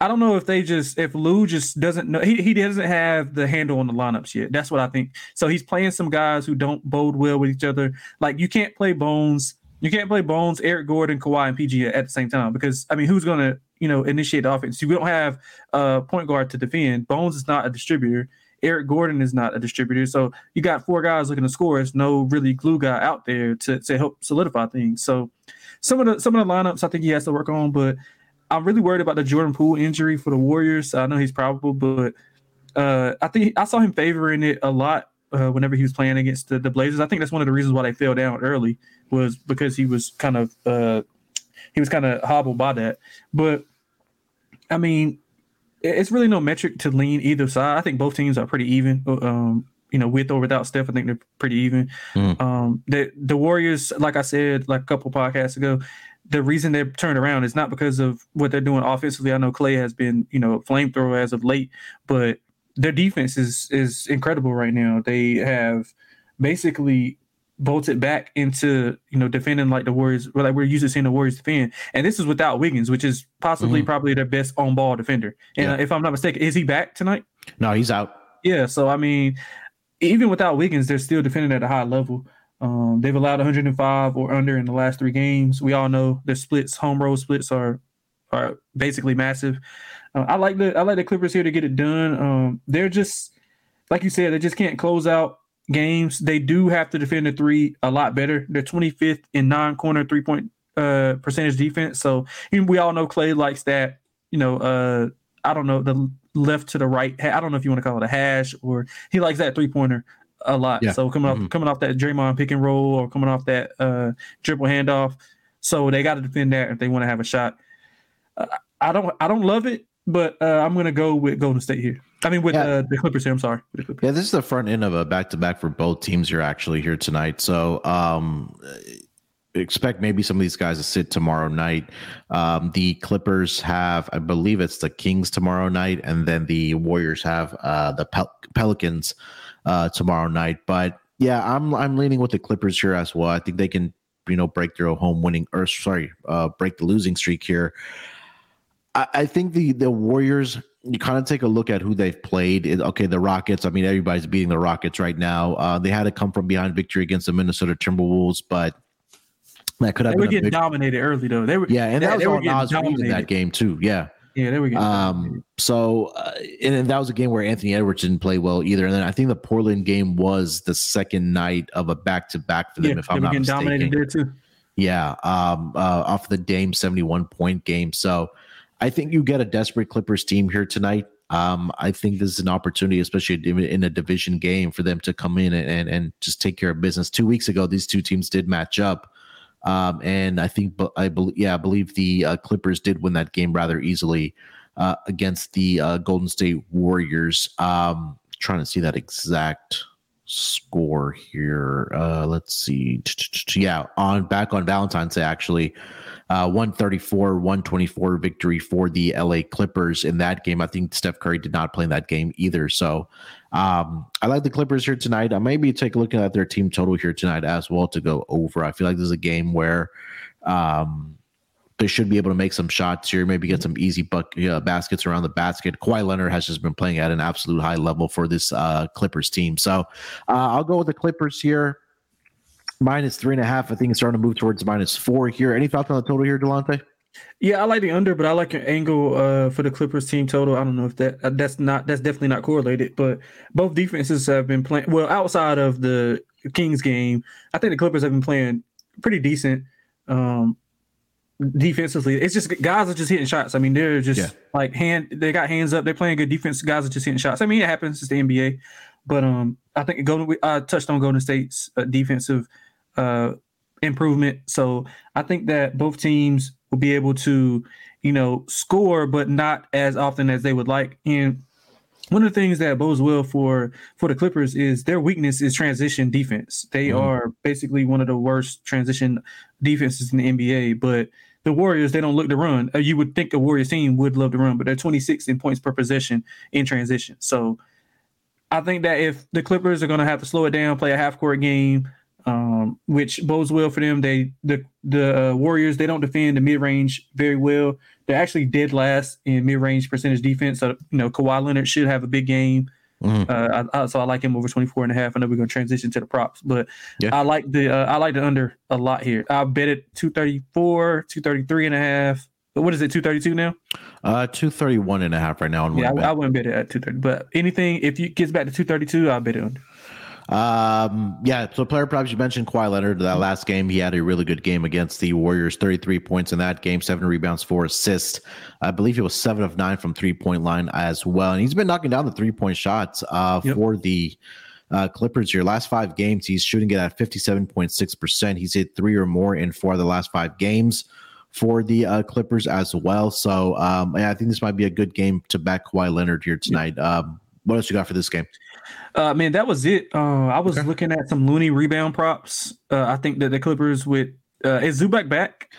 I don't know if they just if Lue just doesn't know he, he doesn't have the handle on the lineups yet. That's what I think. So he's playing some guys who don't bode well with each other. Like you can't play Bones you can't play Bones, Eric Gordon, Kawhi, and PG at the same time because I mean, who's going to you know initiate the offense? You don't have a point guard to defend. Bones is not a distributor. Eric Gordon is not a distributor. So you got four guys looking to score. There's no really glue guy out there to, to help solidify things. So some of the some of the lineups I think he has to work on, but I'm really worried about the Jordan Poole injury for the Warriors. I know he's probable, but uh, I think I saw him favoring it a lot uh, whenever he was playing against the, the Blazers. I think that's one of the reasons why they fell down early was because he was kind of uh, he was kind of hobbled by that. But I mean, it's really no metric to lean either side. I think both teams are pretty even. Uh, um, you know, with or without Steph, I think they're pretty even. Mm. Um, the the Warriors, like I said, like a couple podcasts ago, the reason they're turned around is not because of what they're doing offensively. I know Clay has been, you know, a flamethrower as of late, but their defense is is incredible right now. They have basically bolted back into you know defending like the Warriors, like we're used to seeing the Warriors defend, and this is without Wiggins, which is possibly mm-hmm. probably their best on ball defender. And yeah. if I'm not mistaken, is he back tonight? No, he's out. Yeah, so I mean, even without Wiggins, they're still defending at a high level. Um, they've allowed 105 or under in the last three games. We all know their splits, home road splits are are basically massive. Uh, I like the I like the Clippers here to get it done. Um, they're just like you said, they just can't close out games. They do have to defend the three a lot better. They're 25th in non-corner three point uh, percentage defense. So we all know Clay likes that. You know, uh, I don't know the left to the right. I don't know if you want to call it a hash or he likes that three pointer a lot. Yeah. So coming mm-hmm. off coming off that Draymond pick and roll or coming off that uh, triple handoff. So they got to defend that if they want to have a shot. Uh, I don't I don't love it, but uh, I'm going to go with Golden State here. I mean, with yeah. uh, the Clippers here. I'm sorry. Yeah, this is the front end of a back to back for both teams here actually here tonight. So um, expect maybe some of these guys to sit tomorrow night. Um, the Clippers have, I believe it's the Kings tomorrow night, and then the Warriors have uh, the Pel- Pelicans uh, tomorrow night. But yeah, I'm I'm leaning with the Clippers here as well. I think they can, you know, break their home winning or sorry, uh, break the losing streak here. I, I think the the Warriors. You kind of take a look at who they've played. Okay, the Rockets. I mean, everybody's beating the Rockets right now. Uh, they had to come from behind victory against the Minnesota Timberwolves, but that could have they were getting big... dominated early though. They were yeah, and that they, was all Naz in that game too. Yeah. Yeah, they were getting um so uh, and, and that was a game where Anthony Edwards didn't play well either. And then I think the Portland game was the second night of a back to back for them, yeah, if I'm not mistaken. Dominated there too. Yeah, um, uh, off the Dame 71 point game. So I think you get a desperate Clippers team here tonight. Um, I think this is an opportunity, especially in a division game, for them to come in and, and, and just take care of business. Two weeks ago, these two teams did match up. Um, and I think, I believe, yeah, I believe the uh, Clippers did win that game rather easily uh, against the uh, Golden State Warriors. Um, trying to see that exact score here. Uh, let's see. Yeah, on back on Valentine's Day, actually, uh, 134 124 victory for the LA Clippers in that game. I think Steph Curry did not play in that game either. So um, I like the Clippers here tonight. I maybe take a look at their team total here tonight as well to go over. I feel like this is a game where um, they should be able to make some shots here, maybe get some easy buck, baskets around the basket. Kawhi Leonard has just been playing at an absolute high level for this uh, Clippers team. So uh, I'll go with the Clippers here. Minus three and a half. I think it's starting to move towards minus four here. Any thoughts on the total here, Delonte? Yeah, I like the under, but I like an angle uh, for the Clippers team total. I don't know if that uh, that's not that's definitely not correlated, but both defenses have been playing well outside of the Kings game. I think the Clippers have been playing pretty decent um, defensively. It's just guys are just hitting shots. I mean, they're just yeah. like hand they got hands up. They're playing good defense. Guys are just hitting shots. I mean, it happens. It's the NBA, but um, I think Golden. I touched on Golden State's uh, defensive uh improvement. So I think that both teams will be able to, you know, score, but not as often as they would like. And one of the things that bodes well for for the Clippers is their weakness is transition defense. They mm-hmm. are basically one of the worst transition defenses in the NBA, but the Warriors, they don't look to run. Uh, you would think a Warriors team would love to run, but they're 26 in points per possession in transition. So I think that if the Clippers are going to have to slow it down, play a half court game, um, which bodes well for them. They the the uh, Warriors they don't defend the mid range very well. They're actually dead last in mid range percentage defense. So you know Kawhi Leonard should have a big game. Mm. Uh, I, I, so I like him over 24 and a half. I know we're going to transition to the props, but yeah. I like the uh, I like the under a lot here. I bet it 234, 233 and a half. But what is it, 232 now? Uh 231 and a half right now. yeah, I, I, wouldn't bet it at 230. But anything, if you gets back to 232, I'll bet it under. Um, yeah, so player props you mentioned Kawhi Leonard. That last game, he had a really good game against the Warriors. Thirty-three points in that game, seven rebounds, four assists. I believe he was seven of nine from three-point line as well, and he's been knocking down the three-point shots uh, yep. for the uh, Clippers here. Last five games, he's shooting it at fifty-seven point six percent. He's hit three or more in four of the last five games for the uh, Clippers as well. So um, yeah, I think this might be a good game to back Kawhi Leonard here tonight. Yep. Um, what else you got for this game? Uh, man, that was it. Uh, I was okay. looking at some Looney rebound props. Uh, I think that the Clippers with uh, is Zubac back?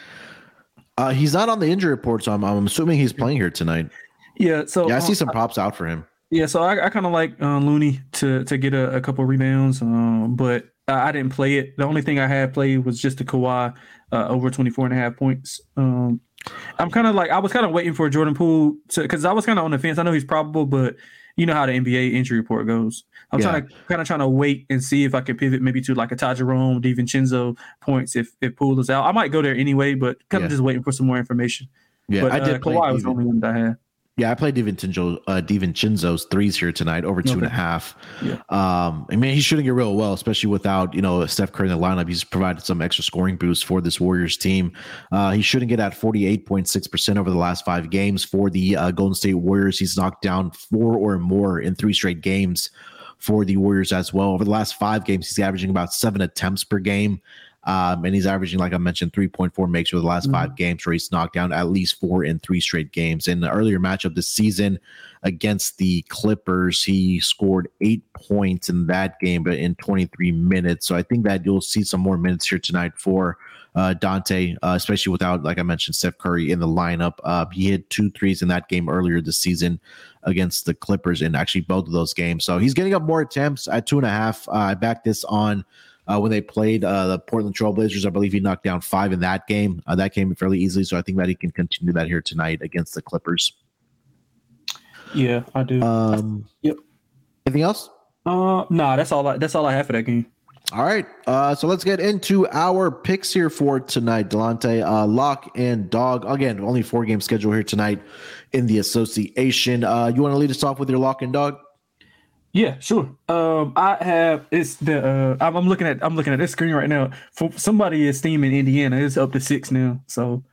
Uh, he's not on the injury report, so I'm, I'm assuming he's playing here tonight. Yeah, so yeah, I see some props out for him. Yeah, so I, I kind of like uh, Looney to to get a, a couple rebounds, um, but I, I, didn't play it. The only thing I had played was just the Kawhi uh, over 24 and a half points. Um, I'm kind of like I was kind of waiting for Jordan Poole to because I was kind of on the fence. I know he's probable, but you know how the NBA injury report goes. I'm yeah. trying to kind of trying to wait and see if I can pivot maybe to like a Ty Jerome, DiVincenzo points if if Poole is out. I might go there anyway, but kind of just waiting for some more information. Yeah, but, I did. Uh, Kawhi was the only one that I had. Yeah, I played DiVincenzo, uh, DiVincenzo's threes here tonight, over two okay. and a half. Yeah. Um, I mean, he's shooting it real well, especially without you know Steph Curry in the lineup. He's provided some extra scoring boost for this Warriors team. Uh, he's shooting it at forty eight point six percent over the last five games for the uh, Golden State Warriors. He's knocked down four or more in three straight games for the Warriors as well. Over the last five games, he's averaging about seven attempts per game. Um, and he's averaging, like I mentioned, 3.4 makes for the last mm-hmm. five games where he's knocked down at least four in three straight games. In the earlier matchup this season against the Clippers, he scored eight points in that game, but in 23 minutes. So I think that you'll see some more minutes here tonight for uh, Donte, uh, especially without, like I mentioned, Steph Curry in the lineup. Uh, he hit two threes in that game earlier this season against the Clippers in actually both of those games. So he's getting up more attempts at two and a half. Uh, I backed this on uh, when they played uh, the Portland Trailblazers. I believe he knocked down five in that game. Uh, that came fairly easily, so I think that he can continue that here tonight against the Clippers. Yeah, I do. Um, yep. Anything else? Uh, nah, that's all. I, that's all I have for that game. All right. Uh, so let's get into our picks here for tonight, Delonte. Uh, lock and dog. Again, only four game schedule here tonight in the association. Uh, you want to lead us off with your lock and dog? Yeah, sure. Um, I have it's the uh, I'm, I'm, looking at I'm looking at this screen right now. For somebody is steaming Indiana, it's up to six now, so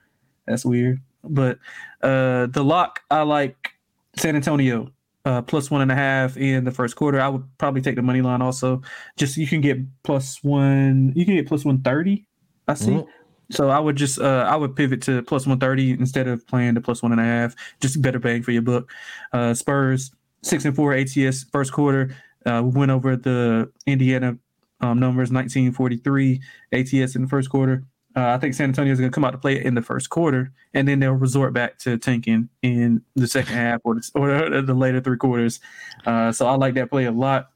that's weird. But uh, the lock I like San Antonio uh, plus one and a half in the first quarter. I would probably take the money line also. Just you can get plus one. You can get plus one thirty. I see. Mm-hmm. So I would just uh, I would pivot to plus one thirty instead of playing the plus one and a half. Just better bang for your buck. Uh, Spurs six and four ATS first quarter. Uh, we went over the Indiana um, numbers, 1943 ATS in the first quarter. Uh, I think San Antonio is going to come out to play in the first quarter, and then they'll resort back to tanking in the second half or the, or the later three quarters. Uh, so I like that play a lot.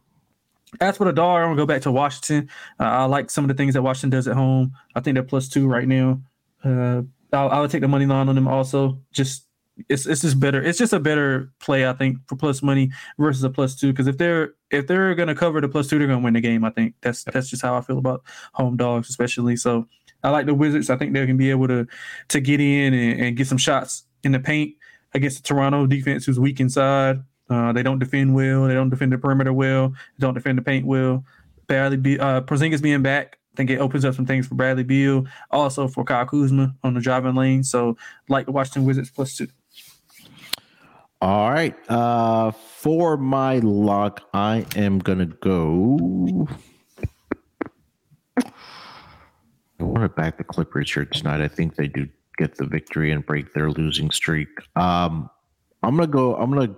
As for the dog, I'm going to go back to Washington. Uh, I like some of the things that Washington does at home. I think they're plus two right now. Uh, I'll, I would take the money line on them also. Just it's it's just better. It's just a better play, I think, for plus money versus a plus two. Because if they're if they're gonna cover the plus two, they're gonna win the game. I think that's that's just how I feel about home dogs, especially. So I like the Wizards. I think they can be able to to get in and, and get some shots in the paint against the Toronto defense, who's weak inside. Uh, they don't defend well. They don't defend the perimeter well. They don't defend the paint well. Bradley, be, uh, Porzingis being back, I think it opens up some things for Bradley Beal, also for Kyle Kuzma on the driving lane. So, like the Washington Wizards plus two. All right. Uh, for my luck, I am gonna go. I want to back the Clippers here tonight. I think they do get the victory and break their losing streak. Um, I'm gonna go. I'm gonna.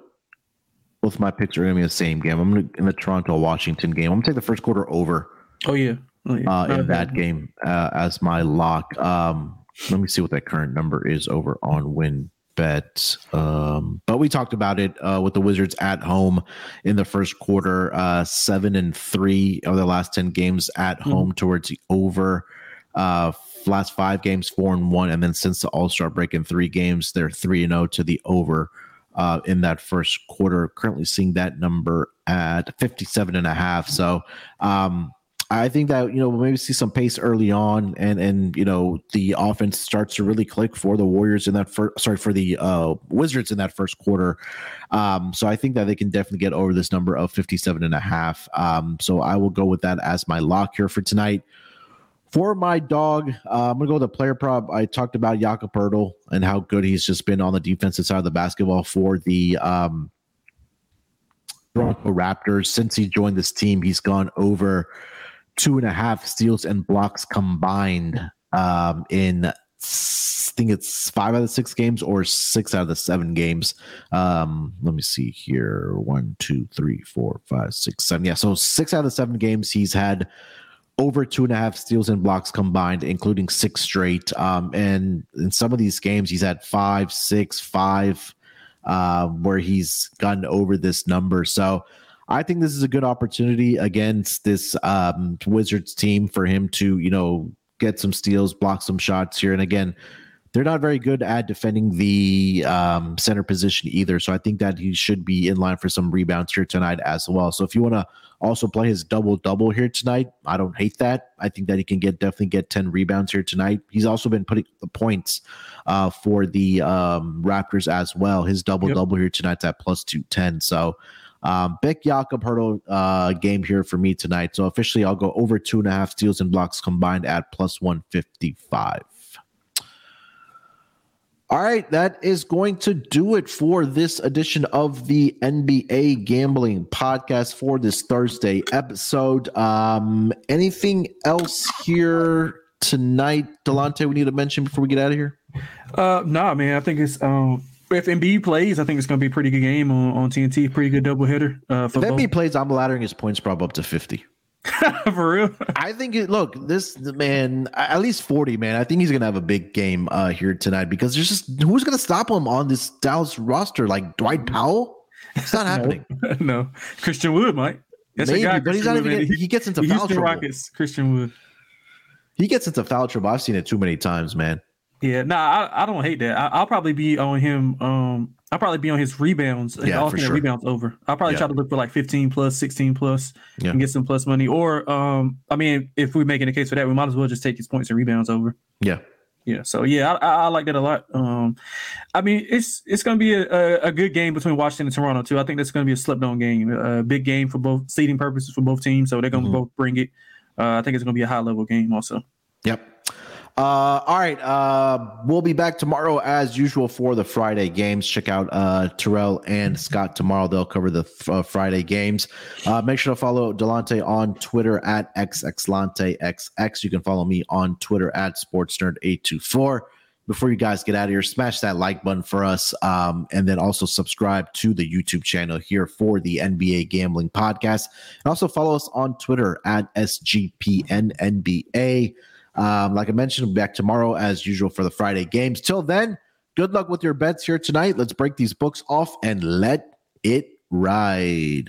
Both my picks are gonna be the same game. I'm gonna in the Toronto Washington game. I'm gonna take the first quarter over. Oh yeah. Oh, yeah. Uh, in that game uh, as my lock. Um, let me see what that current number is over on win bet. Um, but we talked about it uh, with the Wizards at home in the first quarter, uh, seven and three of the last 10 games at mm-hmm. home towards the over. Uh, last five games, four and one. And then since the All Star break in three games, they're three and oh to the over. Uh, in that first quarter, currently seeing that number at 57 and a half. So, um, I think that you know we'll maybe see some pace early on, and and you know the offense starts to really click for the Warriors in that first. Sorry for the uh, Wizards in that first quarter. Um, so I think that they can definitely get over this number of 57 and a half. Um, so I will go with that as my lock here for tonight. For my dog, uh, I'm gonna go with a player prop. I talked about Jakob Poeltl and how good he's just been on the defensive side of the basketball for the um, Toronto Raptors. Since he joined this team, he's gone over two and a half steals and blocks combined um, in I think it's five out of six games or six out of the seven games. Um, let me see here. One, two, three, four, five, six, seven. Yeah, so six out of seven games he's had over two and a half steals and blocks combined, including six straight. Um, and in some of these games, he's had five, six, five, uh, where he's gotten over this number. So I think this is a good opportunity against this um, Wizards team for him to, you know, get some steals, block some shots here. And again, they're not very good at defending the um, center position either. So I think that he should be in line for some rebounds here tonight as well. So if you want to also play his double double here tonight, I don't hate that. I think that he can get definitely get 10 rebounds here tonight. He's also been putting the points uh, for the um, Raptors as well. His double double yep. here tonight's at plus 210. So um, big Jakob Poeltl uh, game here for me tonight. So officially, I'll go over two and a half steals and blocks combined at plus 155. All right, that is going to do it for this edition of the NBA Gambling Podcast for this Thursday episode. Um, anything else here tonight, Delonte? We need to mention before we get out of here. Uh, nah, man. I think it's um, if Embiid plays, I think it's going to be a pretty good game on, on TNT. Pretty good doubleheader. Uh, if Embiid plays, I'm laddering his points prop up to 50. For real? I think it. Look, this man, at least forty, man. I think he's gonna have a big game uh, here tonight because there's just who's gonna stop him on this Dallas roster? Like Dwight Powell? It's not happening. no, no. Christian Wood might. That's Maybe, guy, but he's not even. he, he, gets into foul trouble. Rockets, Christian Wood. He gets into foul trouble. I've seen it too many times, man. Yeah, nah, I, I don't hate that. I, will probably be on him. Um, I'll probably be on his rebounds. Yeah, alternate sure. rebounds over. I'll probably yeah. try to look for like 15 plus, 16 plus, yeah. and get some plus money. Or, um, I mean, if we're making a case for that, we might as well just take his points and rebounds over. Yeah. Yeah. So yeah, I, I like that a lot. Um, I mean, it's it's going to be a, a, good game between Washington and Toronto too. I think that's going to be a slept on game, a big game for both seeding purposes for both teams. So they're going to mm-hmm. both bring it. Uh, I think it's going to be a high level game also. Yep. Uh, all right. Uh, we'll be back tomorrow as usual for the Friday games. Check out uh, Terrell and Scott tomorrow. They'll cover the uh, Friday games. Uh, make sure to follow Delonte on Twitter at xxlanteXX. You can follow me on Twitter at SportsNerd824. Before you guys get out of here, smash that like button for us. Um, and then also subscribe to the YouTube channel here for the NBA Gambling Podcast. And also follow us on Twitter at SGPNNBA. Um, like I mentioned, we'll back tomorrow as usual for the Friday games. Till then, good luck with your bets here tonight. Let's break these books off and let it ride.